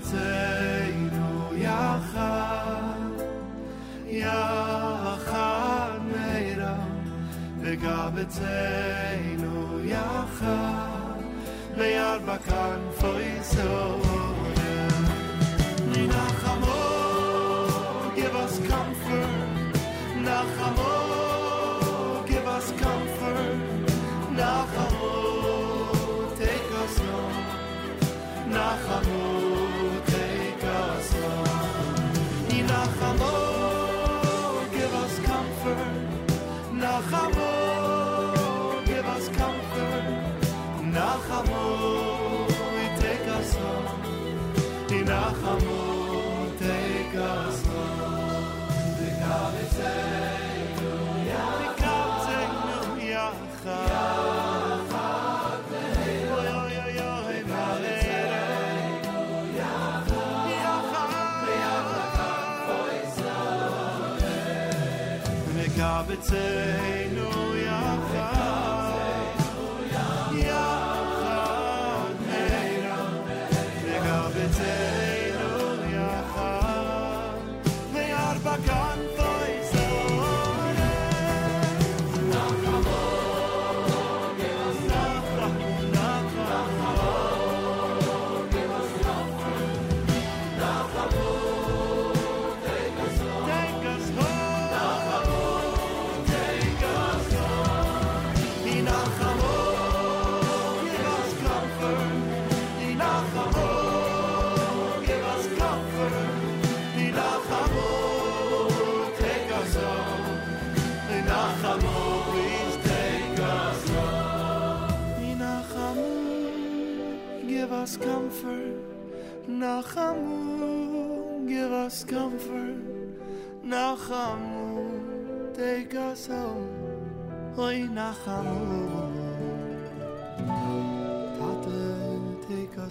It's a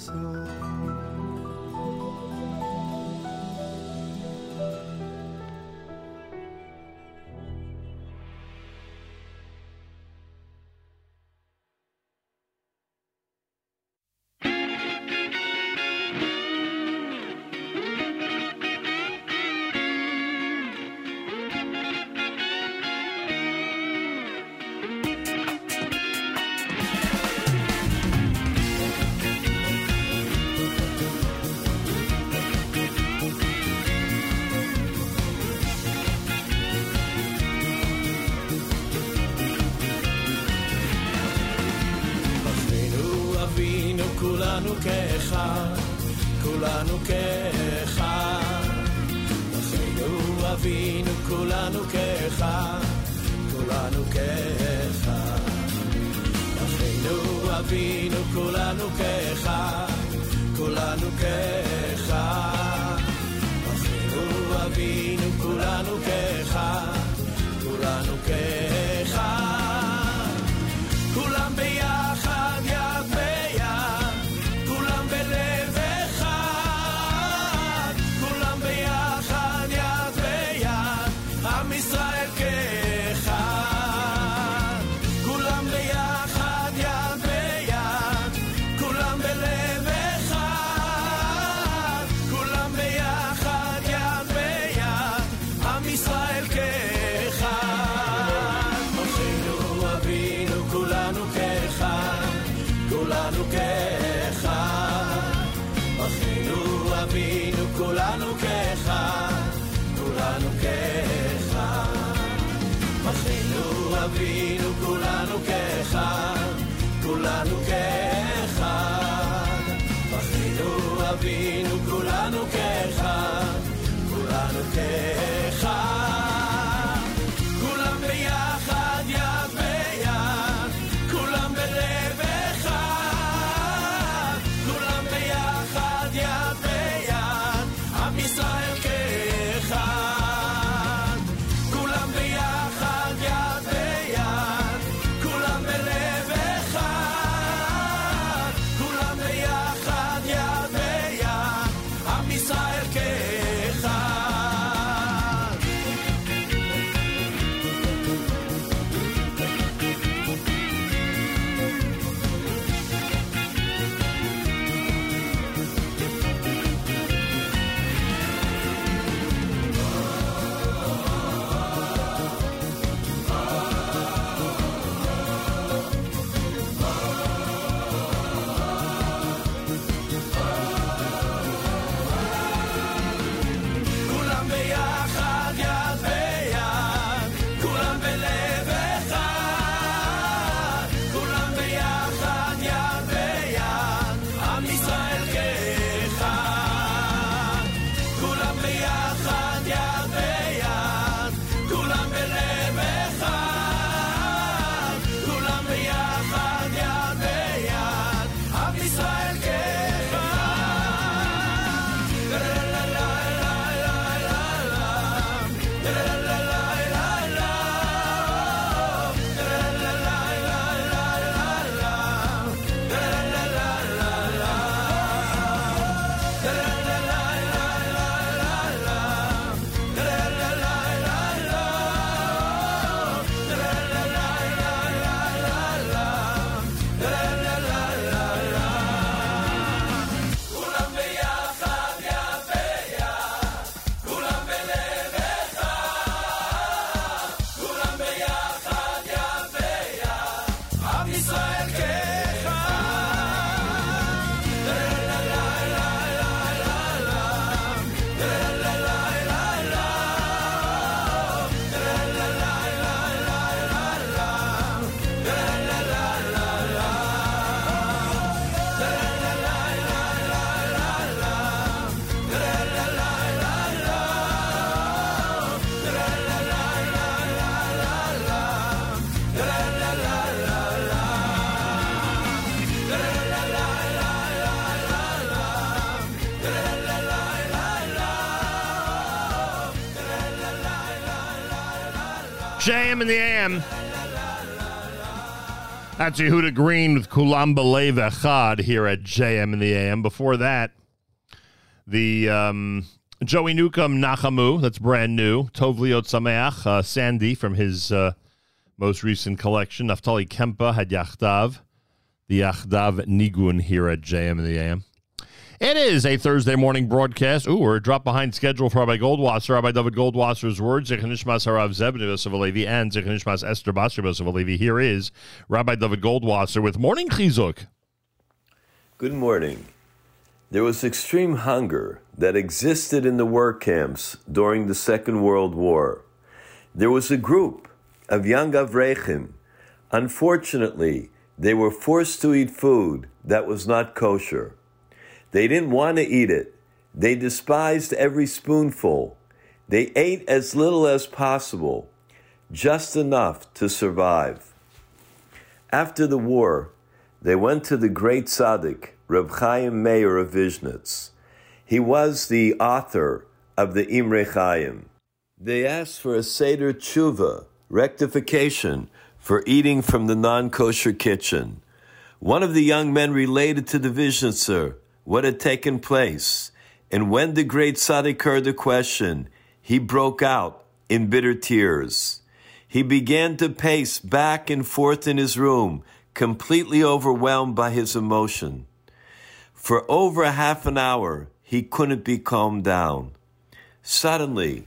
take Yeah. JM in the AM. That's Yehuda Green with Kulam Belev Echad here at JM in the AM. Before that, the um, Joey Newcomb Nachamu, that's brand new. Tov Liot Sameach, uh, Sandy from his uh, most recent collection. Naftali Kempeh had Yachdav, the Yachdav Nigun here at JM in the AM. It is a Thursday morning broadcast. Ooh, we're a drop behind schedule for Rabbi Goldwasser. Rabbi Dovid Goldwasser's words, Zechanishmas Harav Zebni Yosef Alevi and Zechanishmas Esther Basri Yosef Alevi. Here is Rabbi Dovid Goldwasser with Morning Chizuk. Good morning. There was extreme hunger that existed in the work camps during the Second World War. There was a group of young Avrechim. Unfortunately, they were forced to eat food that was not kosher. They didn't want to eat it. They despised every spoonful. They ate as little as possible, just enough to survive. After the war, they went to the great tzaddik, Reb Chaim Meir of Vishnitz. He was the author of the Imre Chaim. They asked for a Seder Tshuva, rectification, for eating from the non kosher kitchen. One of the young men related to the Vishnitzer what had taken place, and when the great tzaddik heard the question, he broke out in bitter tears. He began to pace back and forth in his room, completely overwhelmed by his emotion. For over half an hour, he couldn't be calmed down. Suddenly,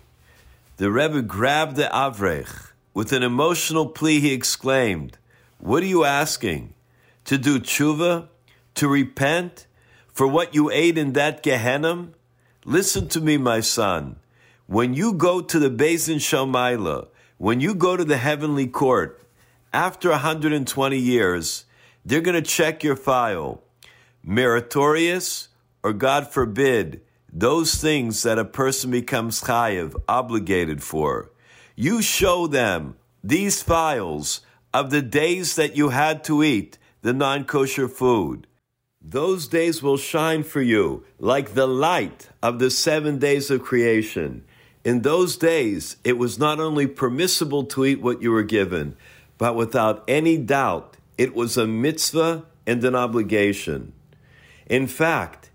the Rebbe grabbed the Avrech. With an emotional plea, he exclaimed, What are you asking? To do tshuva? To repent? For what you ate in that Gehenna? Listen to me, my son. When you go to the Beis Din Shel Maalah, when you go to the heavenly court, after 120 years, they're going to check your file. Meritorious, or God forbid, those things that a person becomes chayiv, obligated for. You show them these files of the days that you had to eat the non kosher food. Those days will shine for you like the light of the seven days of creation. In those days, it was not only permissible to eat what you were given, but without any doubt, it was a mitzvah and an obligation. In fact,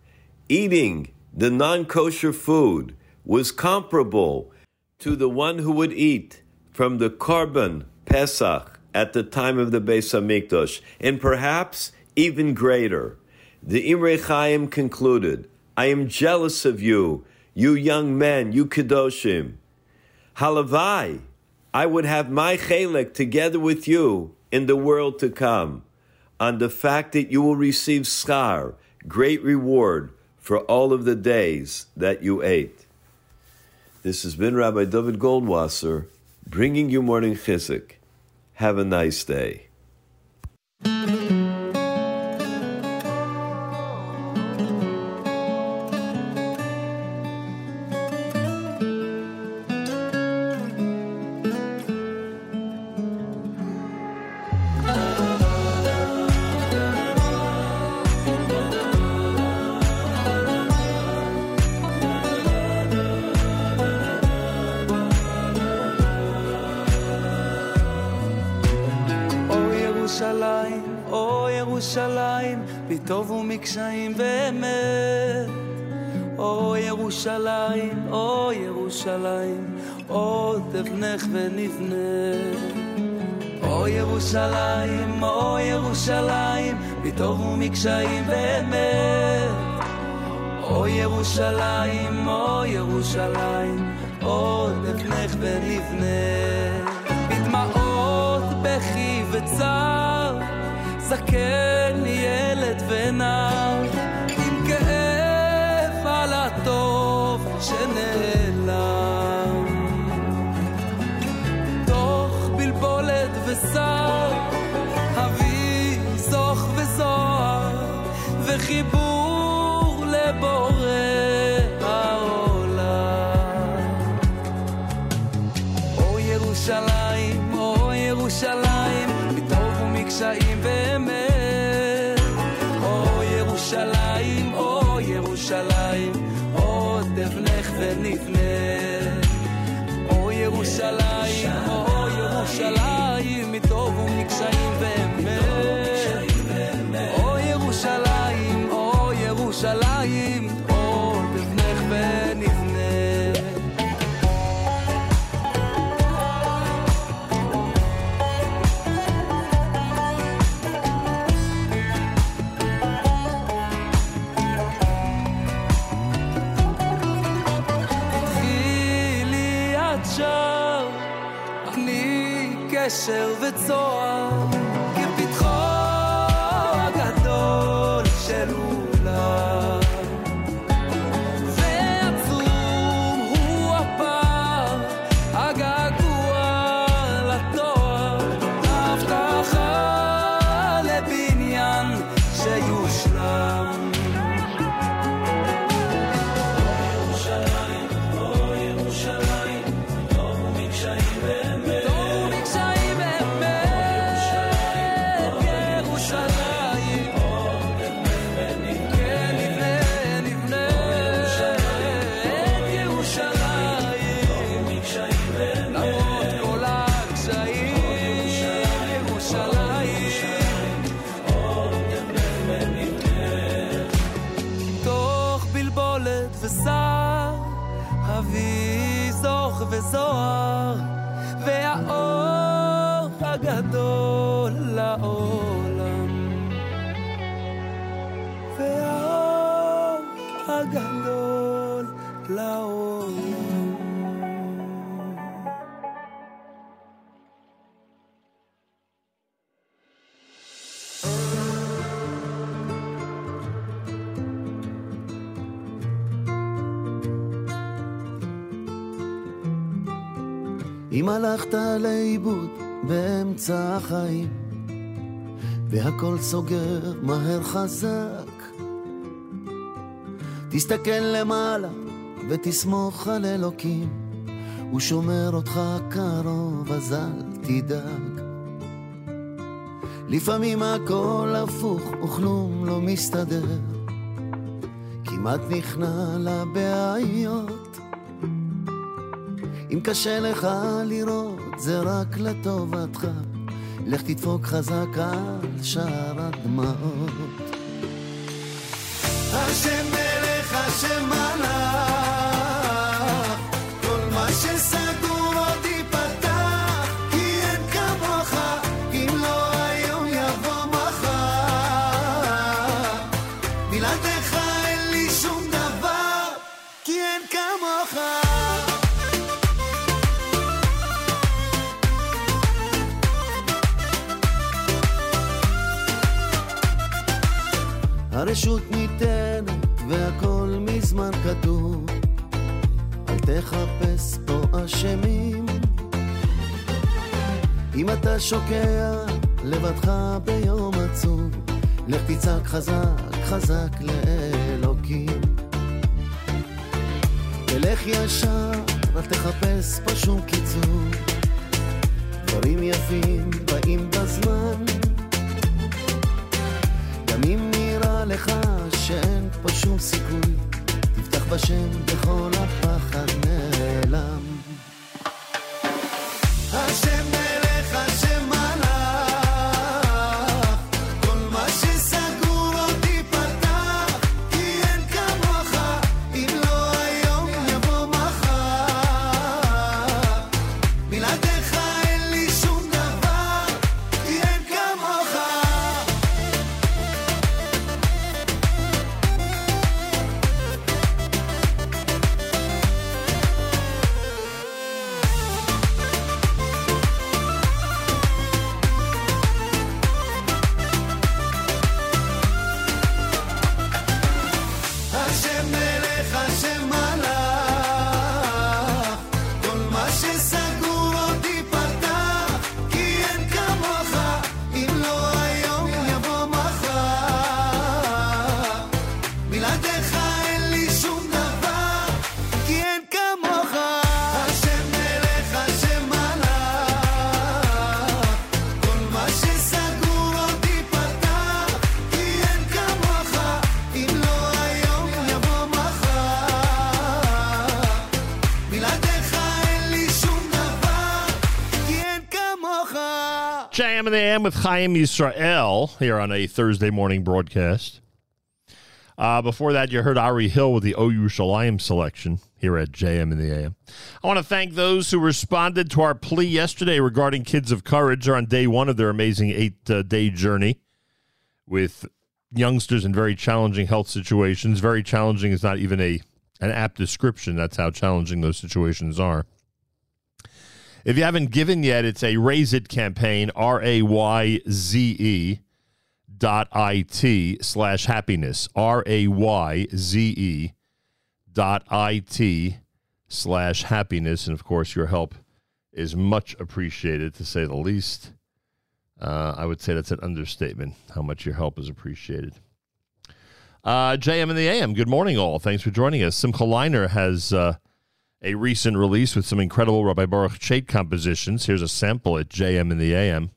eating the non kosher food was comparable to the one who would eat from the korban Pesach at the time of the Beis Hamikdash, and perhaps even greater. The Imre Chaim concluded, I am jealous of you, you young men, you Kedoshim. Halavai, I would have my chelek together with you in the world to come, on the fact that you will receive schar, great reward, for all of the days that you ate. This has been Rabbi Dovid Goldwasser bringing you morning chizuk. Have a nice day. ירושלים, בטוב ומקשיים ואמת. או ירושלים, או ירושלים, הלכת לאיבוד באמצע החיים, והכל סוגר מהר חזק, תסתכל למעלה ותסמוך על אלוקים, הוא שומר אותך קרוב, אז אל תדאג. לפעמים הכל הפוך וכלום לא מסתדר, כמעט נכנע לבעיות. אם קשה לך לראות, זה רק לטובתך. לך תדפוק חזק על שער הדמעות. השם מלך, השם מלך, כל מה שסגור עוד ייפתח, כי אין כמוך, אם לא היום יבוא מחר. בלעדיך אין לי שום דבר, כי אין כמוך. הרשות ניתנת והכל מזמן כתוב, אל תחפש פה אשמים. אם אתה שוקע לבדך ביום עצוב, לך תצעק חזק חזק לאלוקים. תלך ישר, אל תחפש פה שום קיצור. דברים יפים באים בזמן. לך שאין פה שום סיכוי, תפתח בשם וכל הפחד נעלם. With Chaim Yisrael here on a Thursday morning broadcast. Uh, before that, you heard Ari Hill with the O Yerushalayim selection here at JM in the AM. I want to thank those who responded to our plea yesterday regarding Kids of Courage. They're on day one of their amazing eight uh, day journey with youngsters in very challenging health situations. Very challenging is not even a an apt description. That's how challenging those situations are. If you haven't given yet, it's a Rayze It campaign, R A Y Z E dot I T slash happiness, R A Y Z E dot I T slash happiness. And of course, your help is much appreciated, to say the least. Uh, I would say that's an understatement, how much your help is appreciated. Uh, JM in the AM, good morning, all. Thanks for joining us. Simcha Leiner has uh, a recent release with some incredible Rabbi Baruch Chait compositions. Here's a sample at JM in the AM.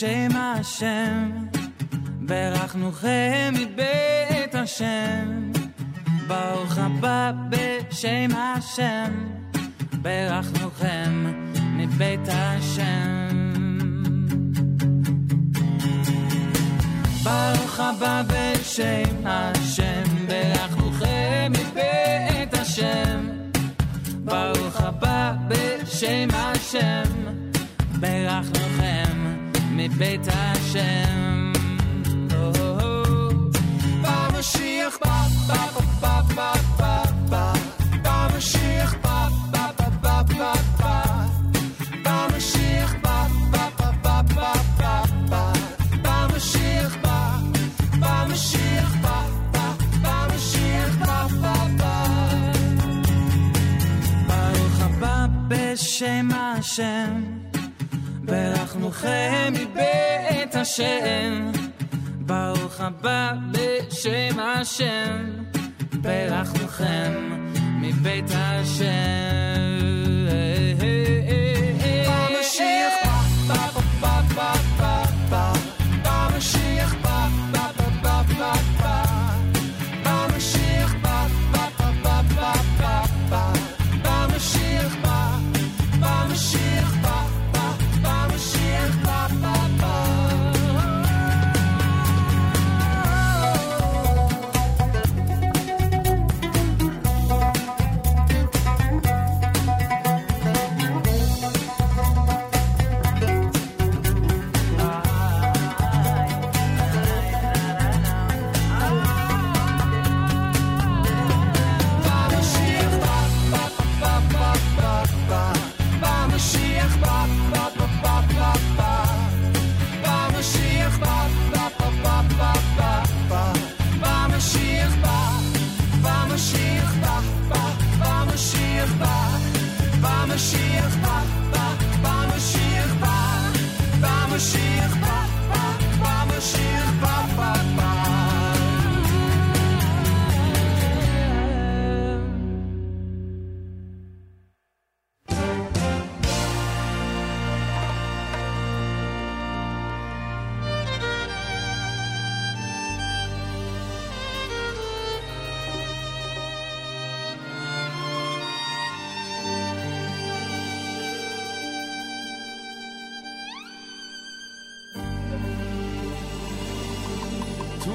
בשם השם, ברכנוכם מבית השם. ברוך הבא בשם השם, ברכנוכם מבית השם. ברוך הבא בשם השם, ברכנוכם מבית השם. ברוך הבא בשם השם. בית השם my back.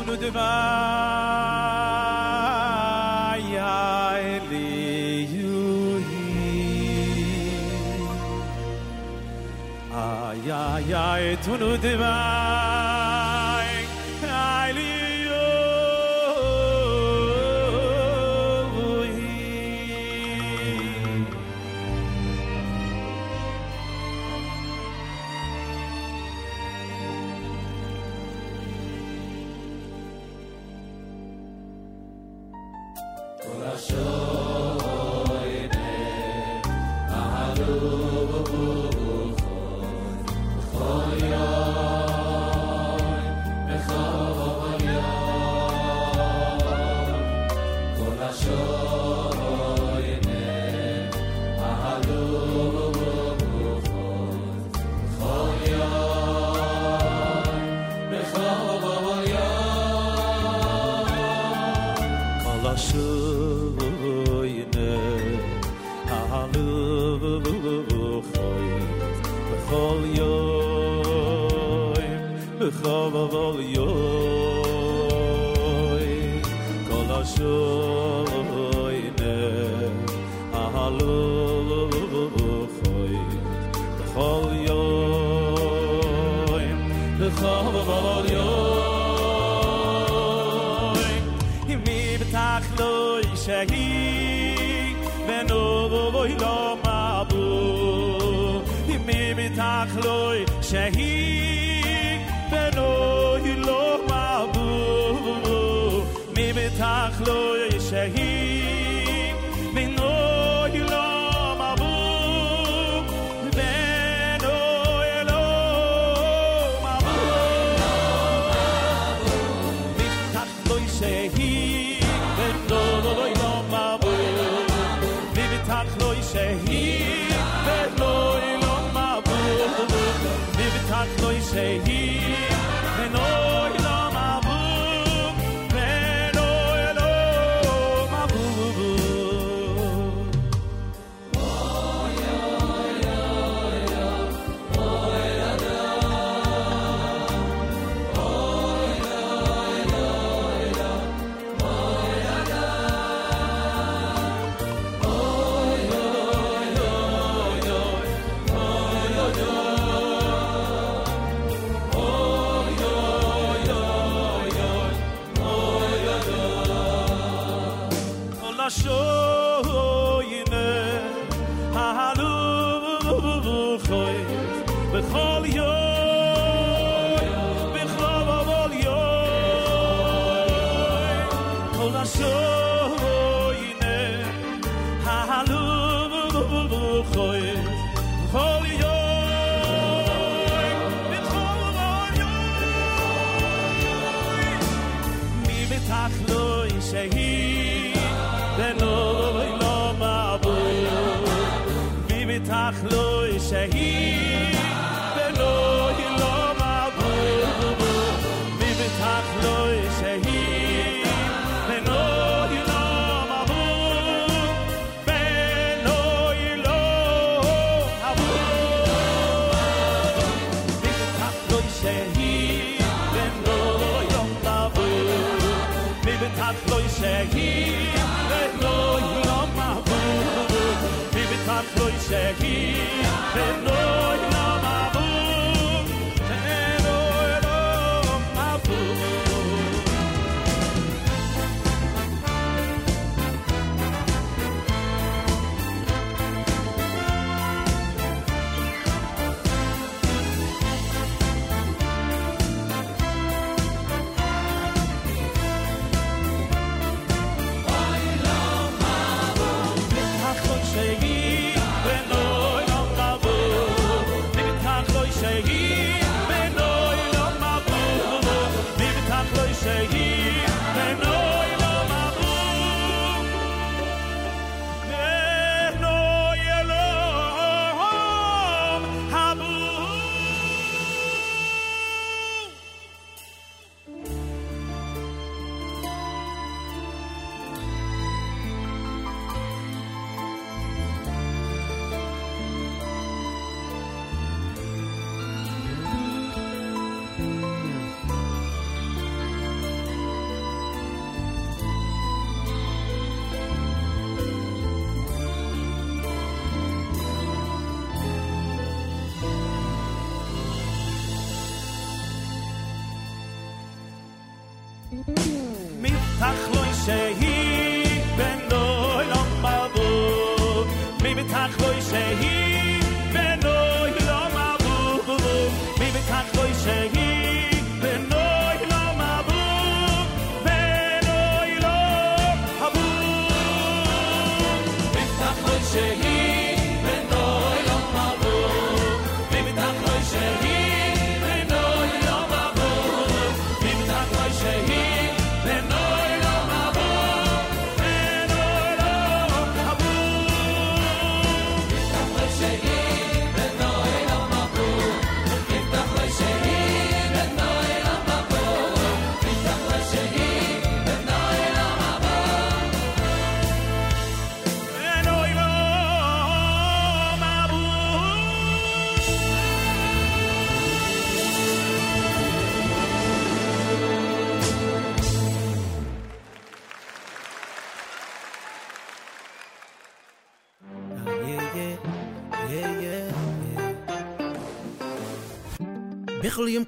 nu de va ya eli yuhi ay ay ay tu nu de va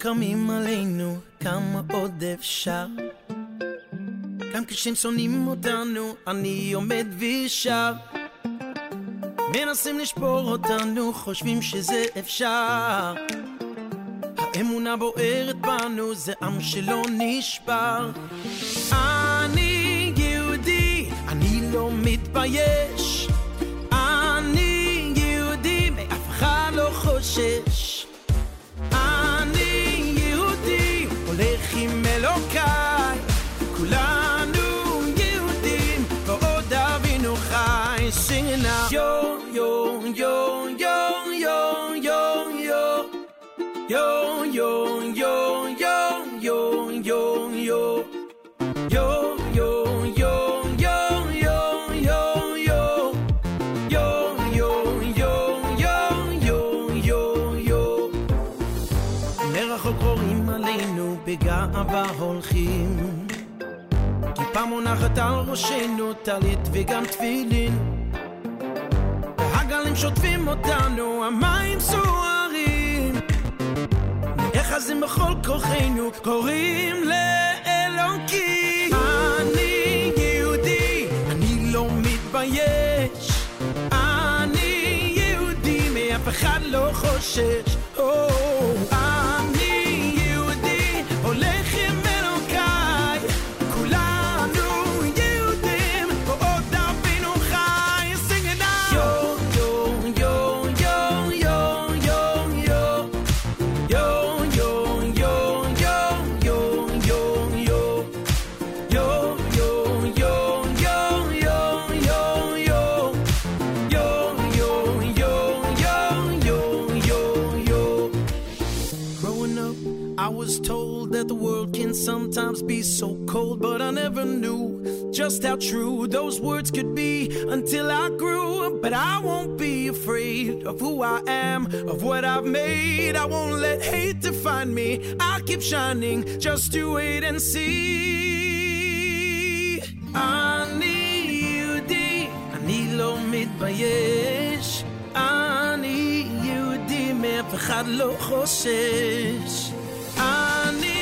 קמים עלינו כמה עוד אפשר? גם כשהם שונאים אותנו אני עומד ושר מנסים לשבור אותנו חושבים שזה אפשר. האמונה בוערת בנו זה עם שלא נשבר. אני יהודי אני לא מתבייש. אני יהודי מאף אחד לא חושש. מונחת על ראשנו, טלית וגם תפילין. והגלים שוטפים אותנו, המים סוערים. נאחזים בכל כוחנו, קוראים לאלוקים. אני יהודי, אני לא מתבייש. אני יהודי, מאף אחד לא חושש. או, אני יהודי, הולך sometimes be so cold, but I never knew just how true those words could be until I grew. But I won't be afraid of who I am, of what I've made. I won't let hate define me. I'll keep shining just to wait and see. אני יהודי, אני לא מתבייש. אני יהודי, מאף אחד לא חושש. אני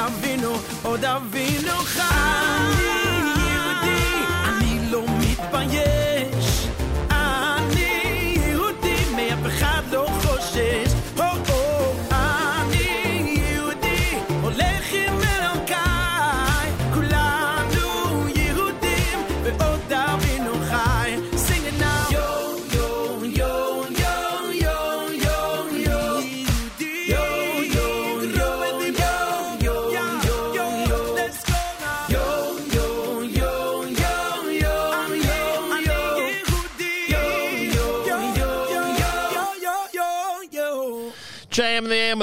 אבינו, עוד אבינו חי.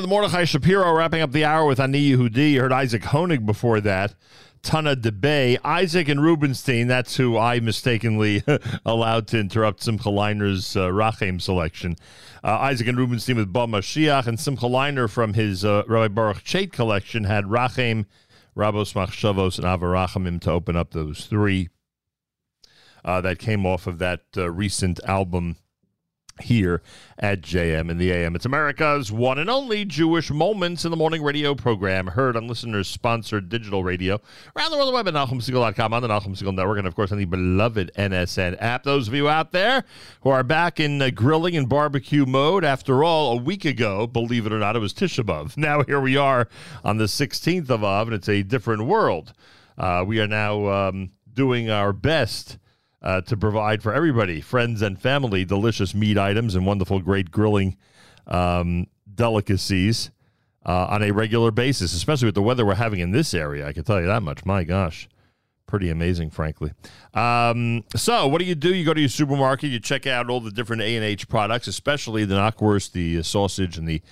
Mordechai Shapiro wrapping up the hour with Ani Yehudi. You heard Isaac Honig before that. Tana DeBay. Isaac and Rubenstein, that's who I mistakenly allowed to interrupt Simcha Leiner's uh, selection. Uh, Isaac and Rubenstein with Ba Mashiach, and Simcha Leiner from his uh, Rabbi Baruch Chait collection had Rachem, Rabos Machshavos, and Avarachamim to open up those three uh, that came off of that uh, recent album here at JM in the AM. It's America's one and only Jewish Moments in the Morning radio program, heard on listeners sponsored digital radio around the world the web at NachumSegal.com on the Nachum Segal Network, and of course on the beloved NSN app. Those of you out there who are back in uh, grilling and barbecue mode, after all, a week ago, believe it or not, it was Tisha B'Av. Now here we are on the 16th of Av, and it's a different world. Uh, we are now um, doing our best uh, to provide for everybody, friends and family, delicious meat items and wonderful, great grilling um, delicacies uh, on a regular basis, especially with the weather we're having in this area. I can tell you that much. My gosh. Pretty amazing, frankly. Um, so, what do you do? You go to your supermarket, you check out all the different A and H products, especially the knockwurst, the sausage, and the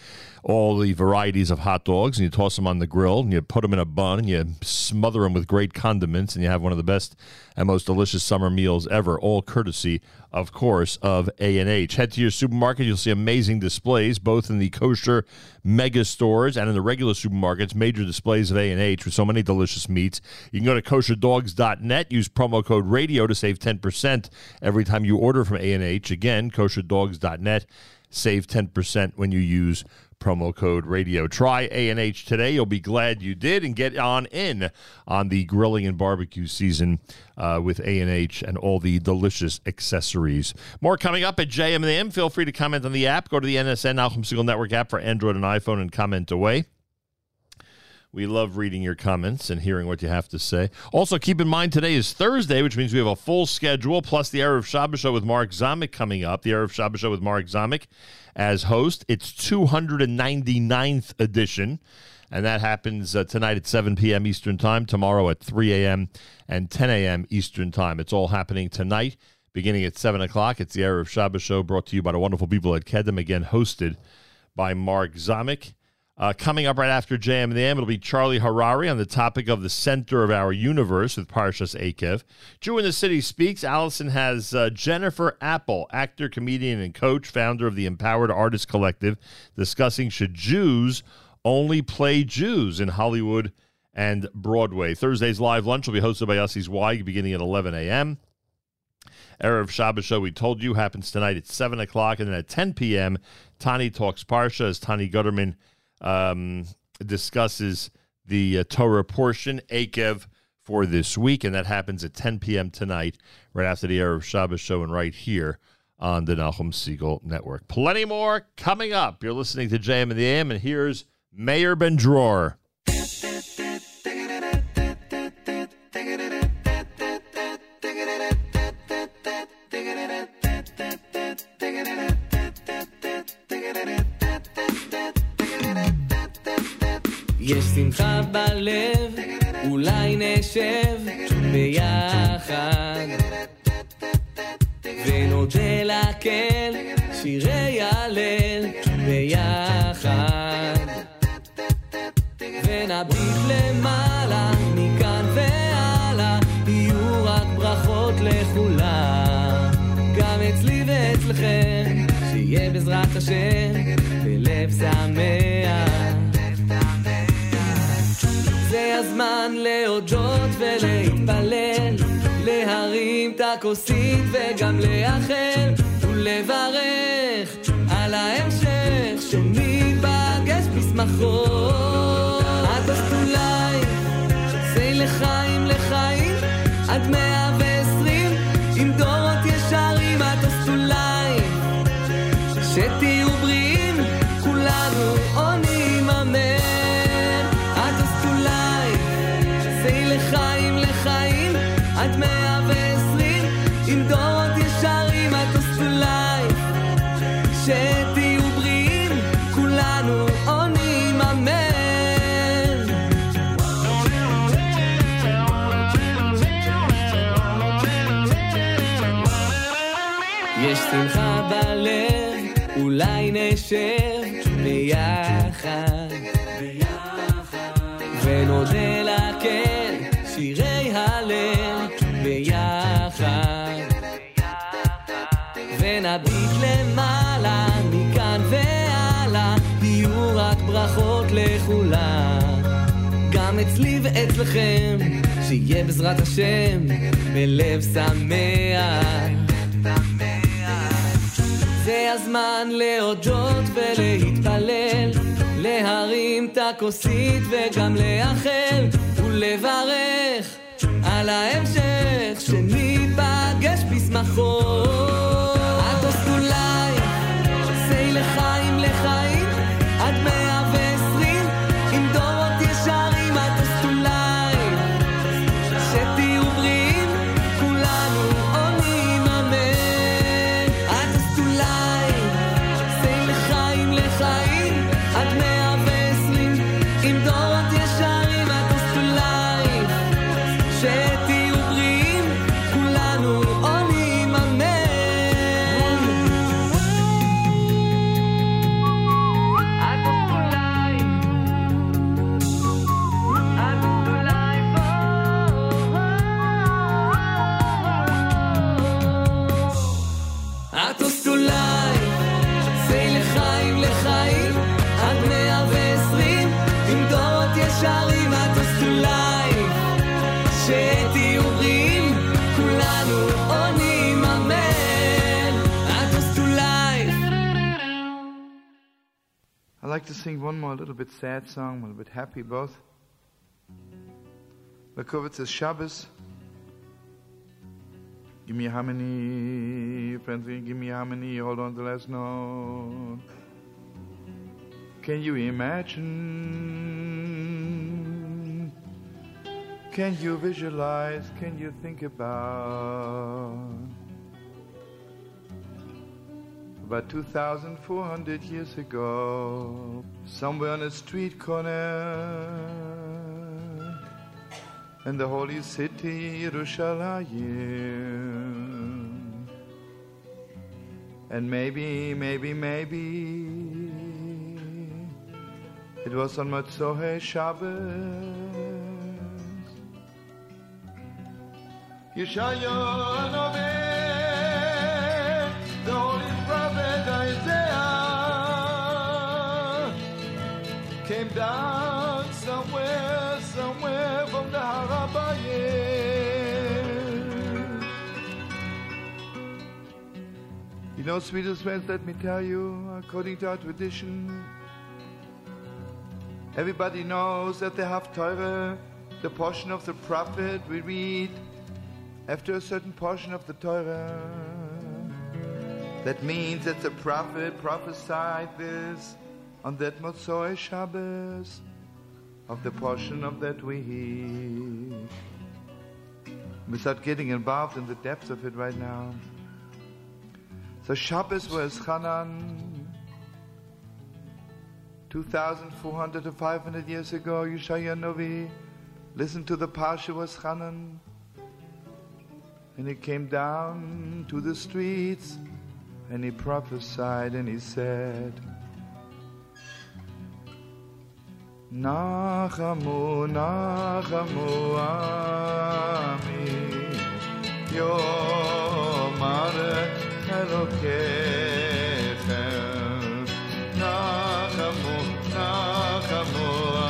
all the varieties of hot dogs, and you toss them on the grill, and you put them in a bun, and you smother them with great condiments, and you have one of the best and most delicious summer meals ever. All courtesy, of course, of A and H. Head to your supermarket; you'll see amazing displays, both in the kosher mega stores and in the regular supermarkets. Major displays of A and H with so many delicious meats. You can go to kosherdogs.net. Use promo code radio to save 10% every time you order from A&H. Again, kosherdogs.net. Save 10% when you use promo code radio. Try A&H today. You'll be glad you did and get on in on the grilling and barbecue season uh, with A&H and all the delicious accessories. More coming up at JM&M. Feel free to comment on the app. Go to the NSN Nachum Segal Network app for Android and iPhone and comment away. We love reading your comments and hearing what you have to say. Also, keep in mind today is Thursday, which means we have a full schedule, plus the Erev Shabbos show with Mark Zamek coming up. The Erev Shabbos show with Mark Zamek as host. It's 299th edition, and that happens uh, tonight at 7 p.m. Eastern Time, tomorrow at 3 a.m. and 10 a.m. Eastern Time. It's all happening tonight, beginning at 7 o'clock. It's the Erev Shabbos show brought to you by the wonderful people at Kedem, again hosted by Mark Zamek. Uh, coming up right after JM and the AM, it'll be Charlie Harary on the topic of the center of our universe with Parshas Eikev. Jew in the City speaks. Allison has uh, Jennifer Apple, actor, comedian, and coach, founder of the Empowered Artist Collective, discussing should Jews only play Jews in Hollywood and Broadway. Thursday's live lunch will be hosted by Yossi Zweig beginning at 11 a.m. Erev Shabbos show we told you happens tonight at 7 o'clock. And then at 10 p.m., Tani Talks Parsha as Tani Gutterman um, discusses the uh, Torah portion, Eikev, for this week. And that happens at 10 p.m. tonight, right after the Erev Shabbos show and right here on the Nachum Segal Network. Plenty more coming up. You're listening to JM and the AM, and here's Mayor Ben יש שמחה בלב, אולי נשב ביחד. ונודה לקל שירי הלל ביחד. ונביט למעלה מכאן והלאה יהיו רק ברכות לכולם. גם אצלי ואצלכם שיהיה בעזרת השם בלב שמח הזמן להודות ולהתפלל, להרים את הכוסית וגם לאחל ולברך על ההמשך שניפגש בשמחות. הטוסט אולי, זה לחיים לחיים, עד מאה ברכות לכולם. גם אצלי ואצלכם, שיהיה בעזרת השם בלב שמח. זה הזמן להודות ולהתפלל, להרים את הכוסית וגם לאחל ולברך על ההמשך שניפגש בשמחות. Like to sing one more little bit sad song, a little bit happy both. Lekovitz is Shabbos. Give me harmony, friends, give me harmony, hold on to the last note. Can you imagine? Can you visualize? Can you think about? About 2,400 years ago, somewhere on a street corner in the holy city, Yerushalayim. And maybe, maybe, maybe, It was on Motzei Shabbos. Yeshaya Novi, the down somewhere, somewhere from the Harabayim. You know, sweetest friends, let me tell you, according to our tradition, everybody knows that the Haftarah, the portion of the prophet we read after a certain portion of the Torah. That means that the prophet prophesied this on that Motzoi Shabbos of the portion of that week. Without getting involved in the depths of it right now. So Shabbos Vaeschanan. 2,400 to 500 years ago, Yeshaya Novi listened to the Parsha Vaeschanan. And he came down to the streets and he prophesied and he said, Nachamu, Nachamu, Ami, Yomar Elokechem. Nachamu, Nachamu,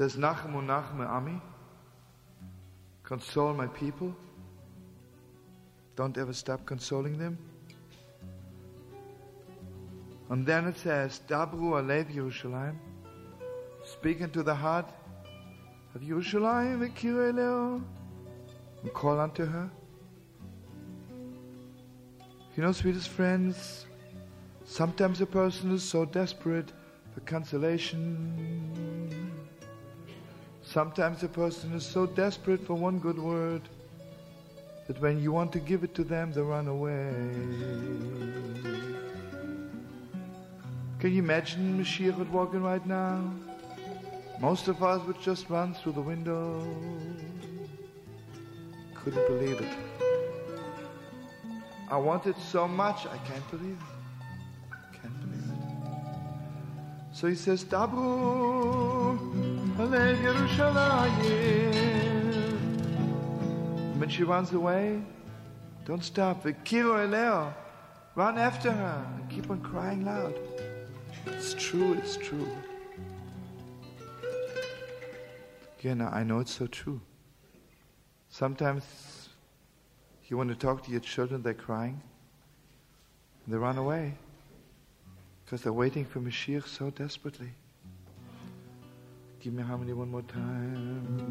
says Nachamu Nachme Ami console my people. Don't ever stop consoling them. And then it says Dabru Alev Yerushalayim speak into the heart of Yerushalayim V'kirei Leo and call unto her. You know sweetest friends sometimes a person is so desperate for consolation Sometimes a person is so desperate for one good word that when you want to give it to them, they run away. Can you imagine Mashiach walking right now? Most of us would just run through the window. Couldn't believe it. I wanted so much, I can't believe it. Can't believe it. So he says, Dabru, Alei Yerushalayim. When she runs away, don't stop. Vikiru Eleo. Run after her and keep on crying loud. It's true, it's true. Yeah, I know it's so true. Sometimes you want to talk to your children, they're crying. They run away because they're waiting for Mashiach so desperately. Give me harmony one more time.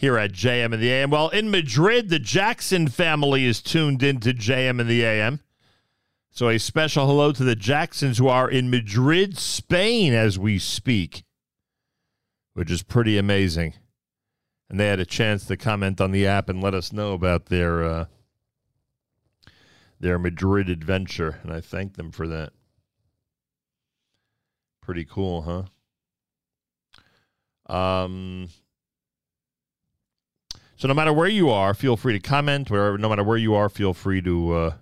here at JM in the AM. Well, in Madrid, the Jackson family is tuned into JM in the AM. So a special hello to the Jacksons who are in Madrid, Spain as we speak, which is pretty amazing. And they had a chance to comment on the app and let us know about their uh, their Madrid adventure, and I thank them for that. Pretty cool, huh? Um, so no matter where you are, feel free to comment. Wherever, no matter where you are, feel free to. Uh,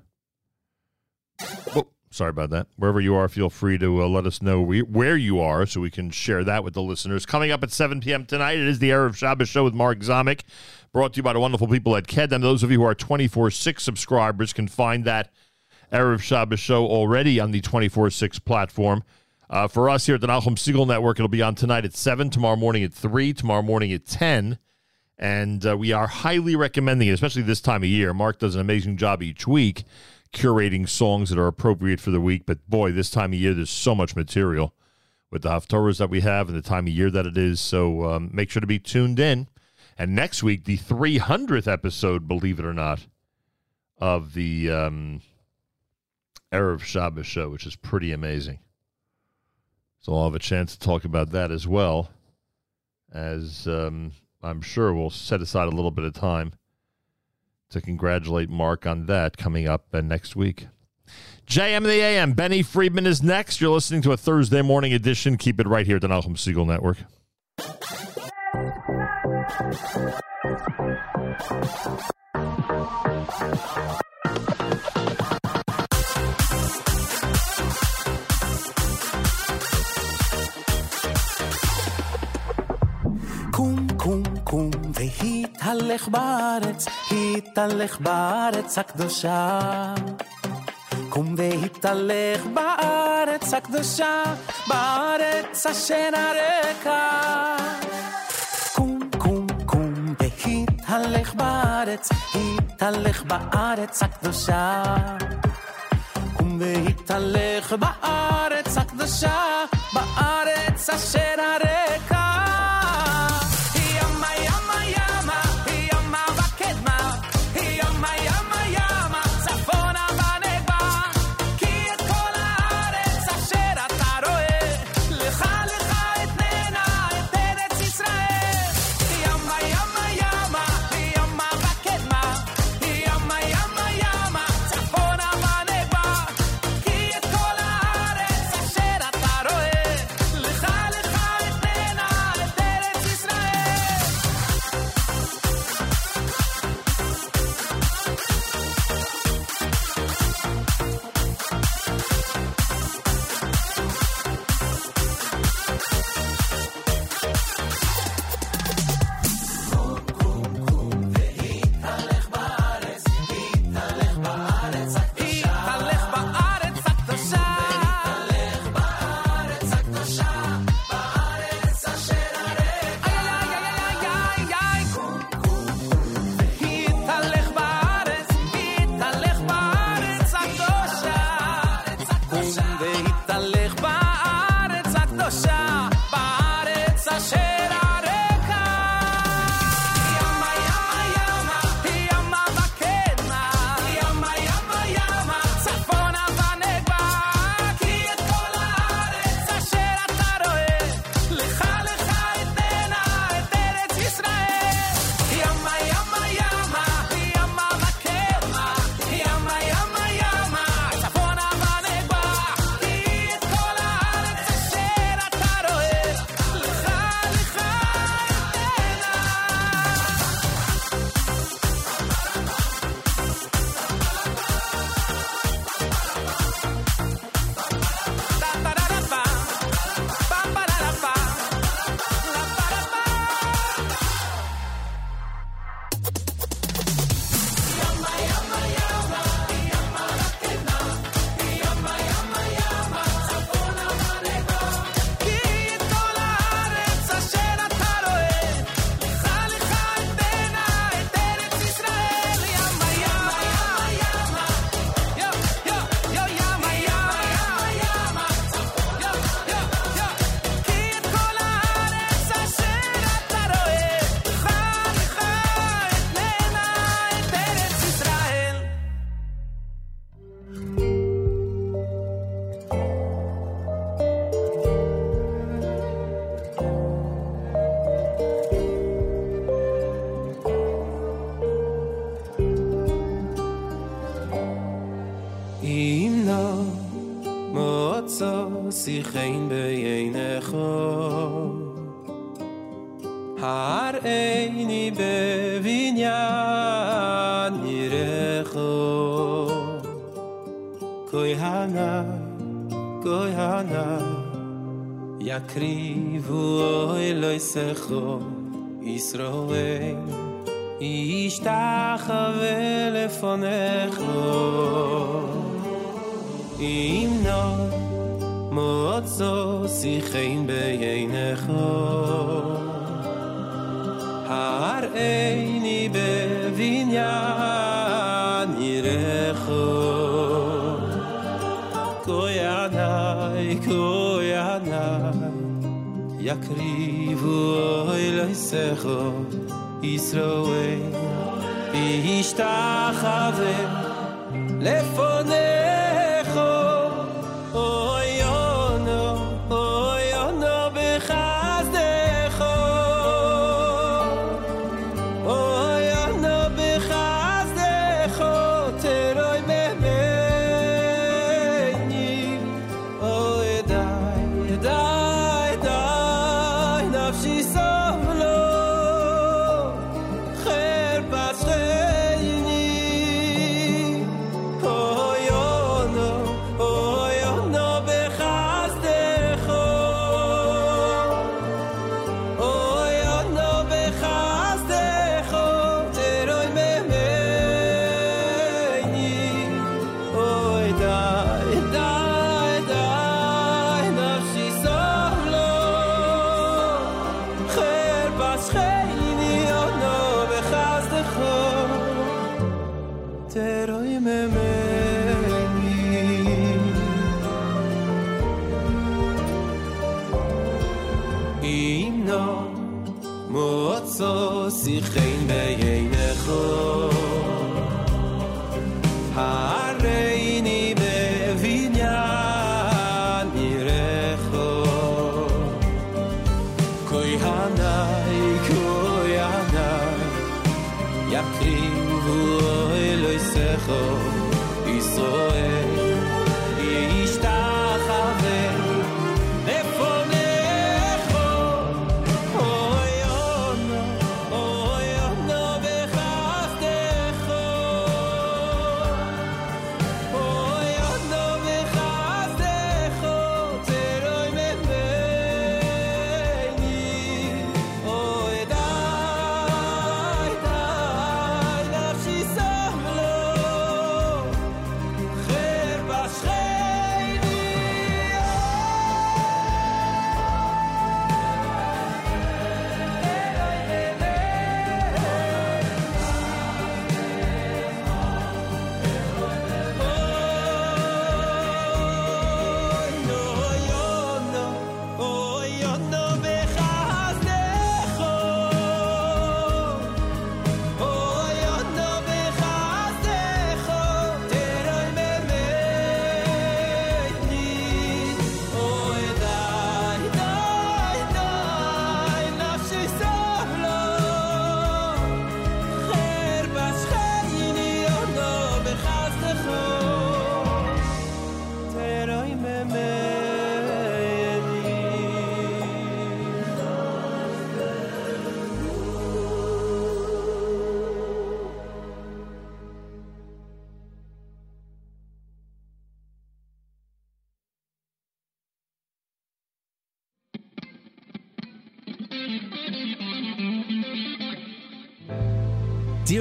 oh, sorry about that. Wherever you are, feel free to uh, let us know we, where you are, so we can share that with the listeners. Coming up at 7 p.m. tonight, it is the Erev Shabbos show with Mark Zomick, brought to you by the wonderful people at Kedem. Those of you who are 24/6 subscribers can find that Erev Shabbos show already on the 24/6 platform. Uh, for us here at the Nachum Segal Network, it'll be on tonight at 7, tomorrow morning at 3, tomorrow morning at 10. And uh, we are highly recommending it, especially this time of year. Mark does an amazing job each week curating songs that are appropriate for the week. But boy, this time of year, there's so much material with the Haftorahs that we have and the time of year that it is. So um, make sure to be tuned in. And next week, the 300th episode, believe it or not, of the um, Erev Shabbos show, which is pretty amazing. So I'll have a chance to talk about that as well, as um, I'm sure we'll set aside a little bit of time to congratulate Mark on that coming up uh, next week. JM the AM, Benny Friedman is next. You're listening to a Thursday morning edition. Keep it right here at the Nachum Segal Network. קום, קום, קום, והתהלך בארץ, התהלך בארץ הקדושה. קום והתהלך בארץ הקדושה, בארץ אשר הרקע. קום, קום, קום, והתהלך בארץ, התהלך בארץ הקדושה. קום והתהלך בארץ הקדושה, בארץ אשר הרקע.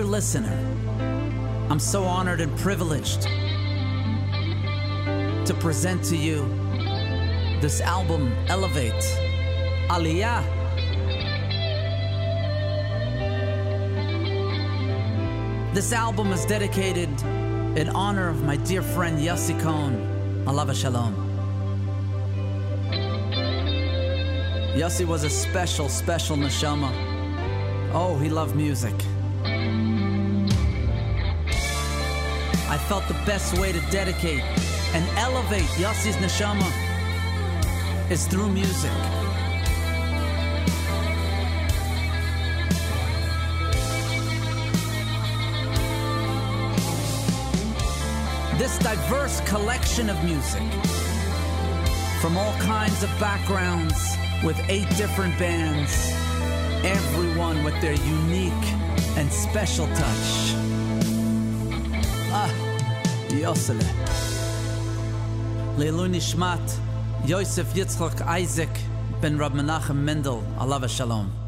Listener, I'm so honored and privileged to present to you this album, Elevate, Aliyah. This album is dedicated in honor of my dear friend Yossi Cohn, Alav Hashalom. Yossi was a special, special neshama. Oh, he loved music. Felt the best way to dedicate and elevate Yossi's neshama is through music. This diverse collection of music from all kinds of backgrounds with eight different bands, everyone with their unique and special touch. Yosele. Leilu Nishmat, Yosef Yitzchok Isaac ben Rab Menachem Mendel, Allah Shalom.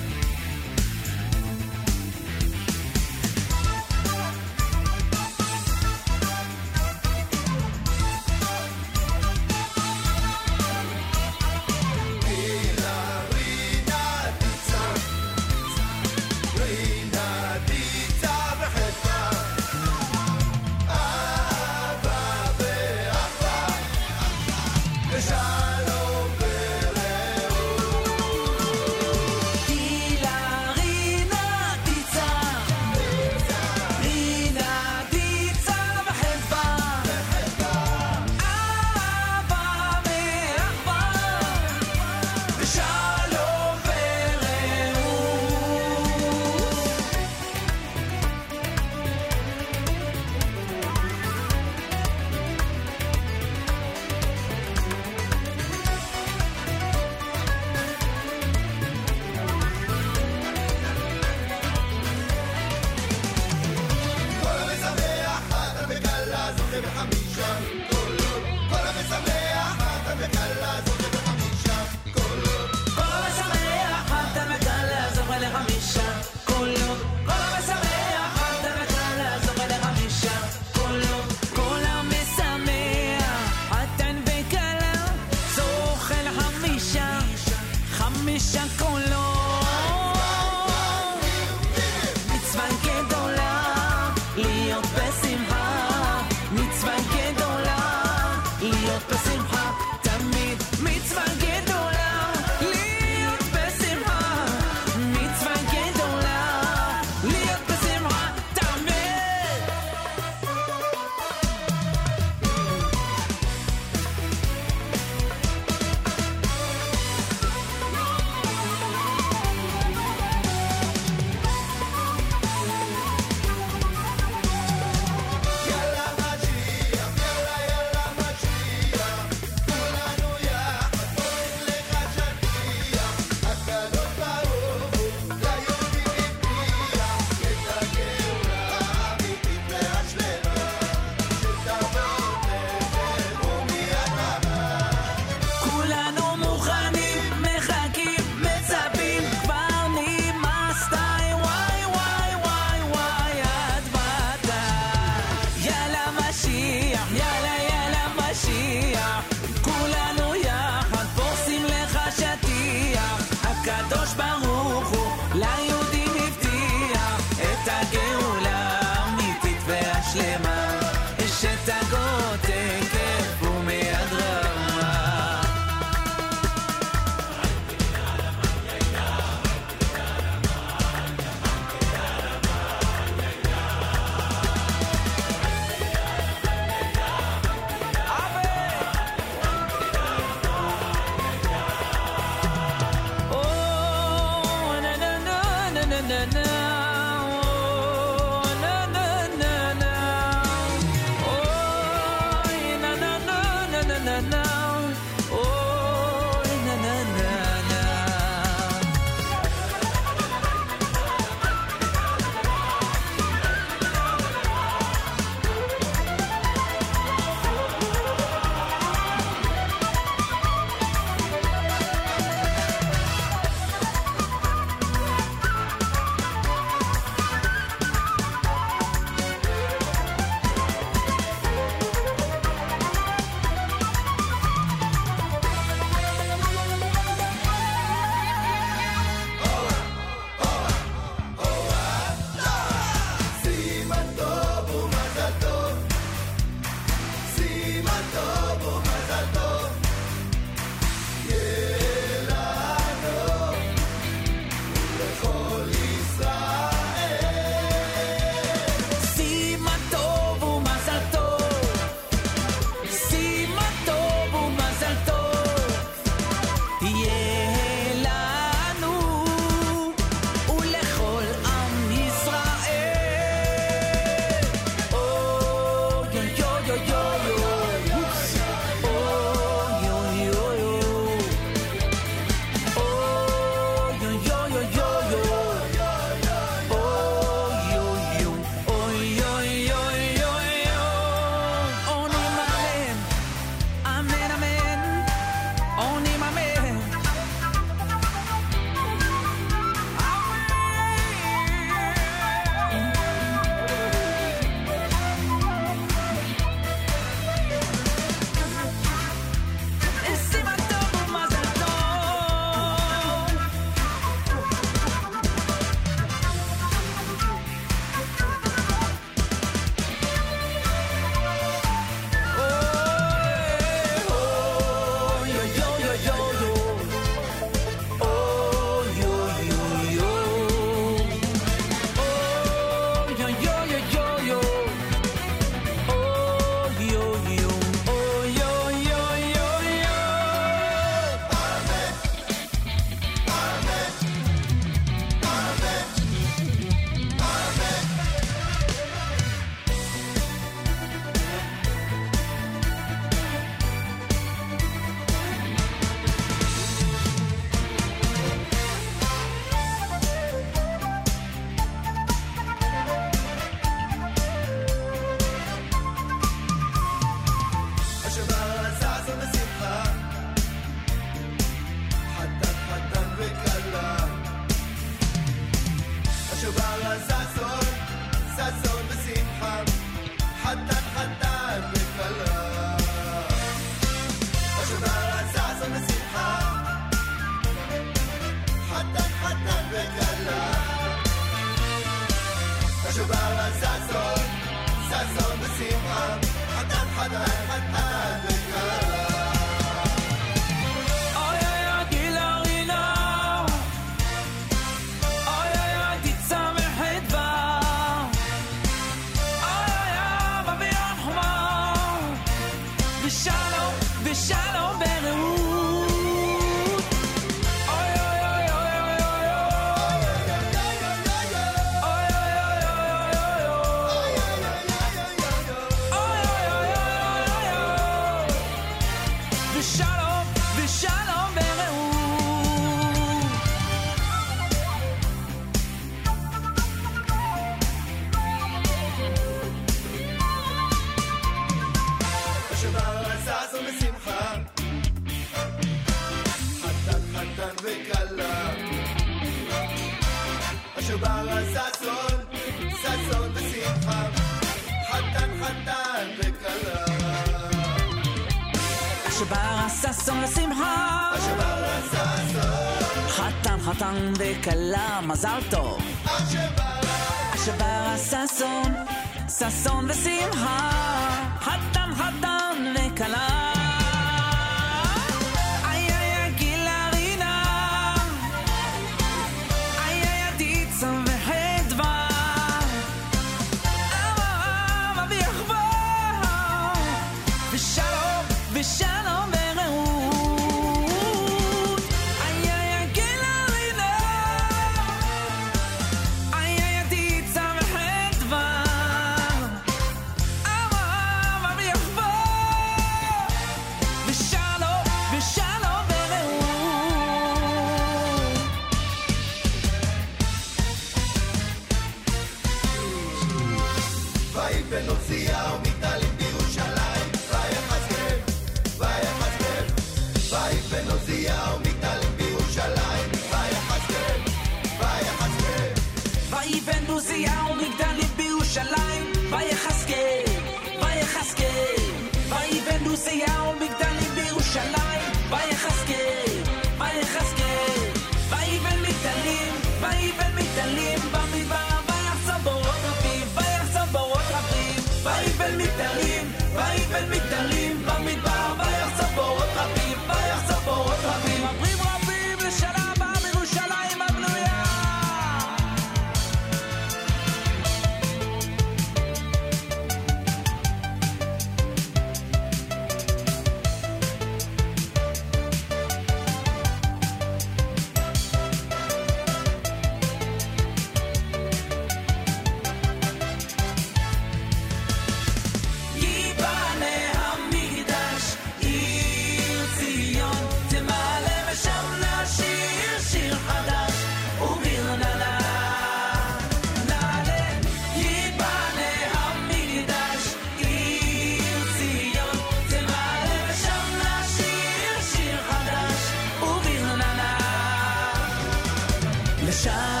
shine.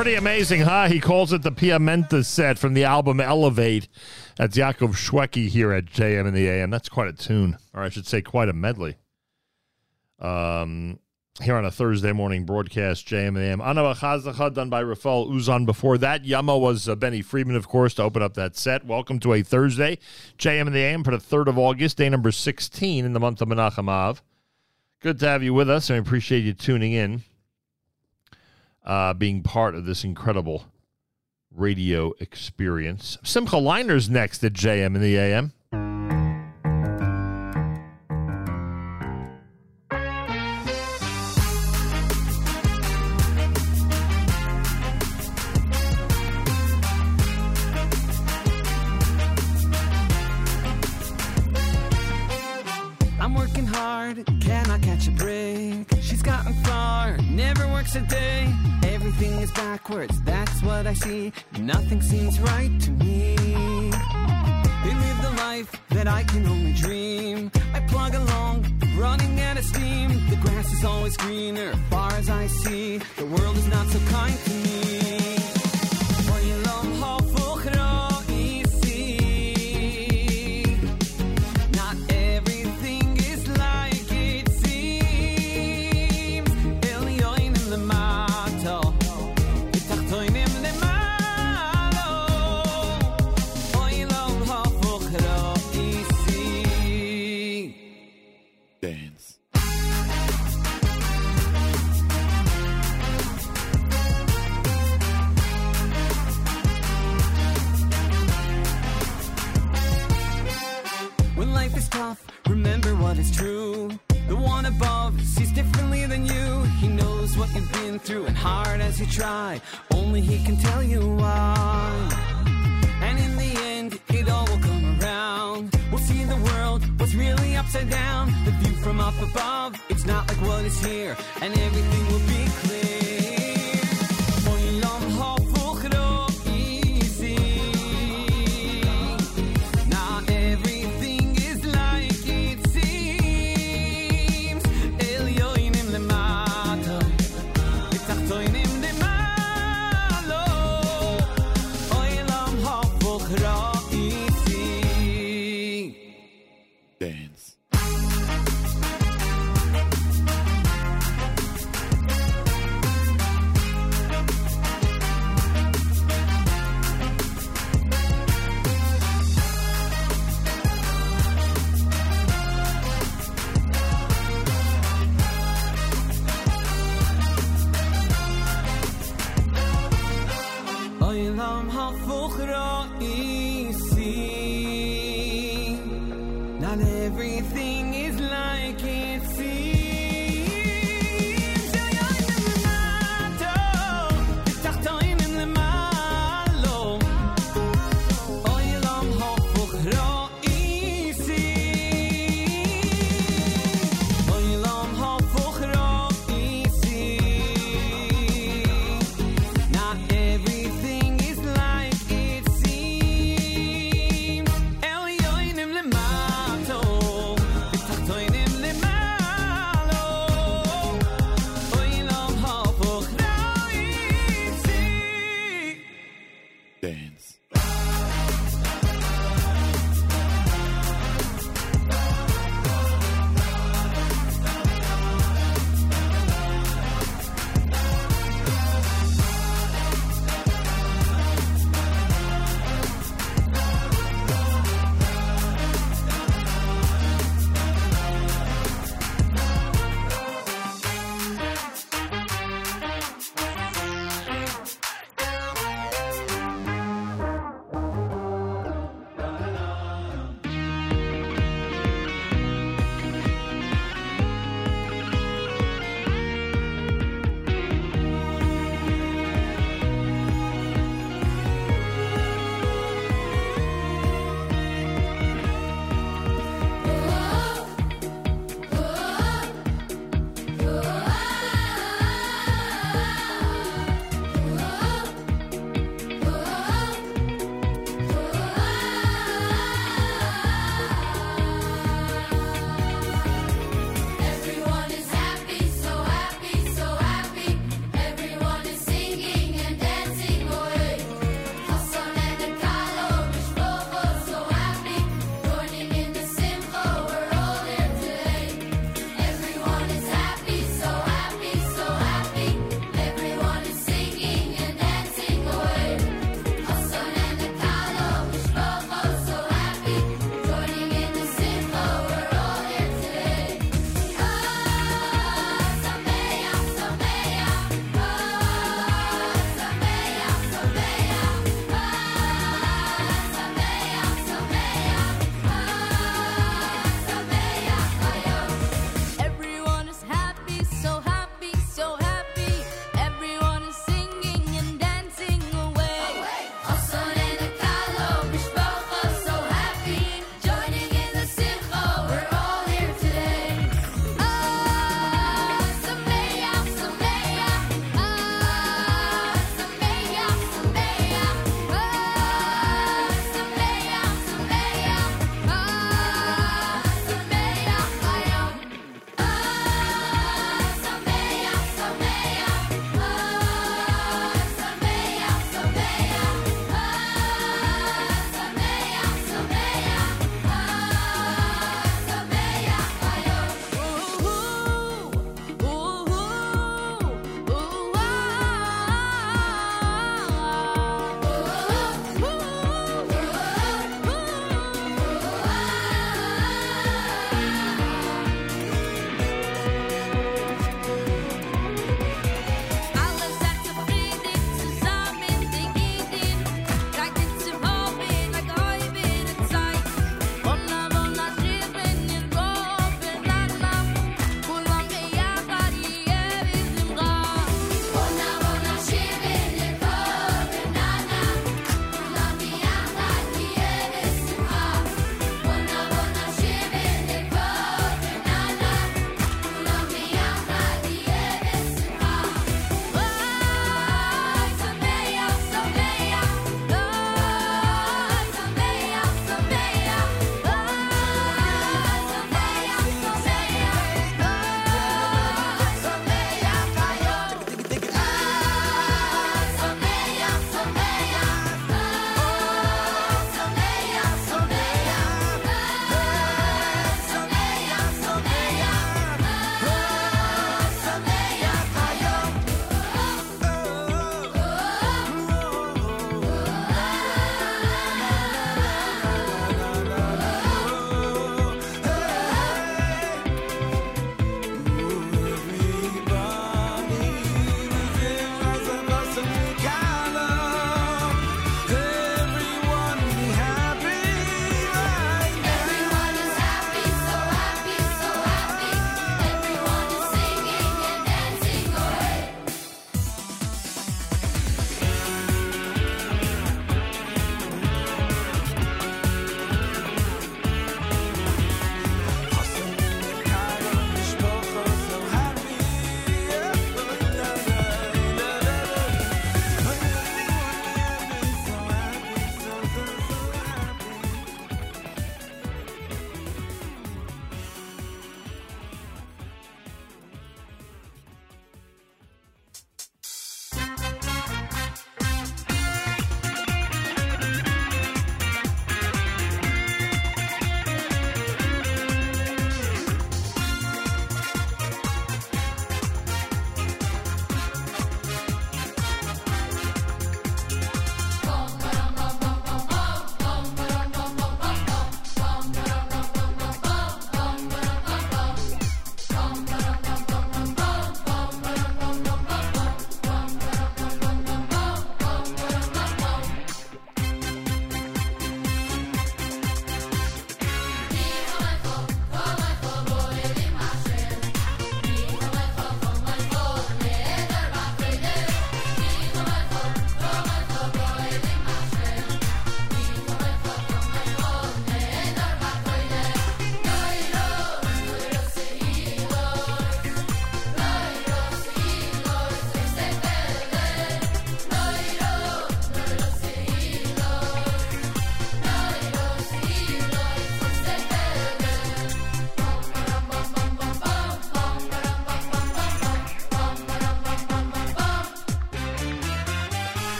Pretty amazing, huh? He calls it the Piamenta set from the album Elevate. That's Yaakov Shweki here at JM in the AM. That's quite a tune, or I should say, quite a medley. Um, here on a Thursday morning broadcast, JM the AM. Anava Chazacha, done by Rafael Uzan. Before that, Yama was uh, Benny Friedman, of course, to open up that set. Welcome to a Thursday, JM in the AM for the 3rd of August, day number 16 in the month of Menachem Av. Good to have you with us, and I appreciate you tuning in uh, being part of this incredible radio experience. Simcha Leiner's next at JM in the AM. Is backwards, that's what I see. Nothing seems right to me. They live the life that I can only dream. I plug along, running out of steam. The grass is always greener, far as I see. The world is not so kind to me. What is true. The one above sees differently than you. He knows what you've been through, and hard as you try, only he can tell you why. And in the end, it all will come around. We'll see the world was really upside down. The view from up above, it's not like what is here, and everything will be clear.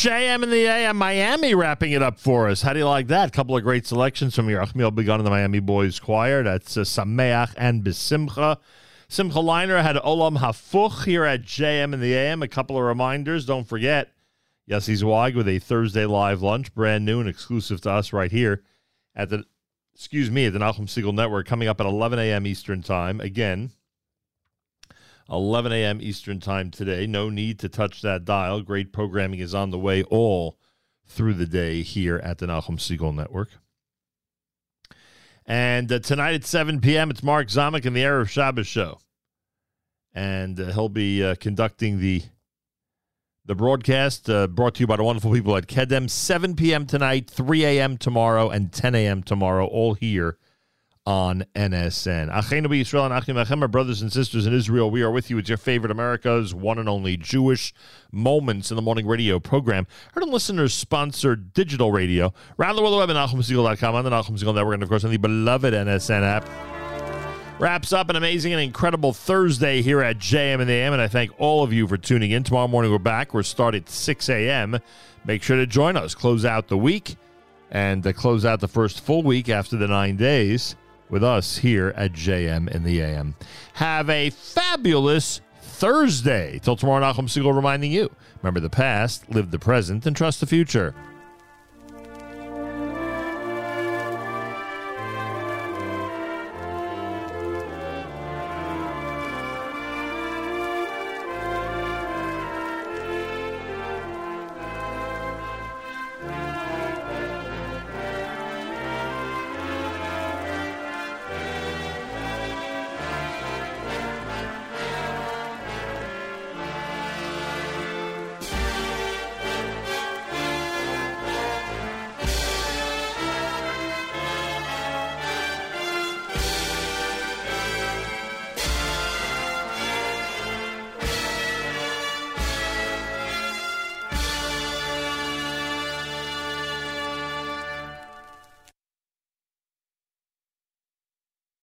JM in the AM, Miami wrapping it up for us. How do you like that? A couple of great selections from Yerachmiel Begun and the Miami Boys Choir. That's uh, Sameach and Besimcha. Simcha Leiner had Olam Hafuch here at JM in the AM. A couple of reminders. Don't forget, Yossi Zweig with a Thursday live lunch, brand new and exclusive to us right here at the, excuse me, at the Nachum Segal Network, coming up at 11 a.m. Eastern Time. Again, 11 a.m. Eastern Time today. No need to touch that dial. Great programming is on the way all through the day here at the Nachum Segal Network. And uh, tonight at 7 p.m., it's Mark Zamek and the Erev Shabbos show. And uh, he'll be uh, conducting the the broadcast uh, brought to you by the wonderful people at Kedem. 7 p.m. tonight, 3 a.m. tomorrow, and 10 a.m. tomorrow, all here on NSN. Achenu Yisrael and Achim Achem, our brothers and sisters in Israel. We are with you. It's your favorite America's one and only Jewish Moments in the Morning radio program. Heard on listeners sponsored digital radio. Around the world web at NachumSegal.com, on the Nachum Segal Network, and of course on the beloved NSN app. Wraps up an amazing and incredible Thursday here at JM and the AM, and I thank all of you for tuning in. Tomorrow morning we're back. We're start at 6 a.m. Make sure to join us. Close out the week and uh, close out the first full week after the nine days with us here at JM in the AM. Have a fabulous Thursday. Till tomorrow, Nachum Segal reminding you remember the past, live the present, and trust the future.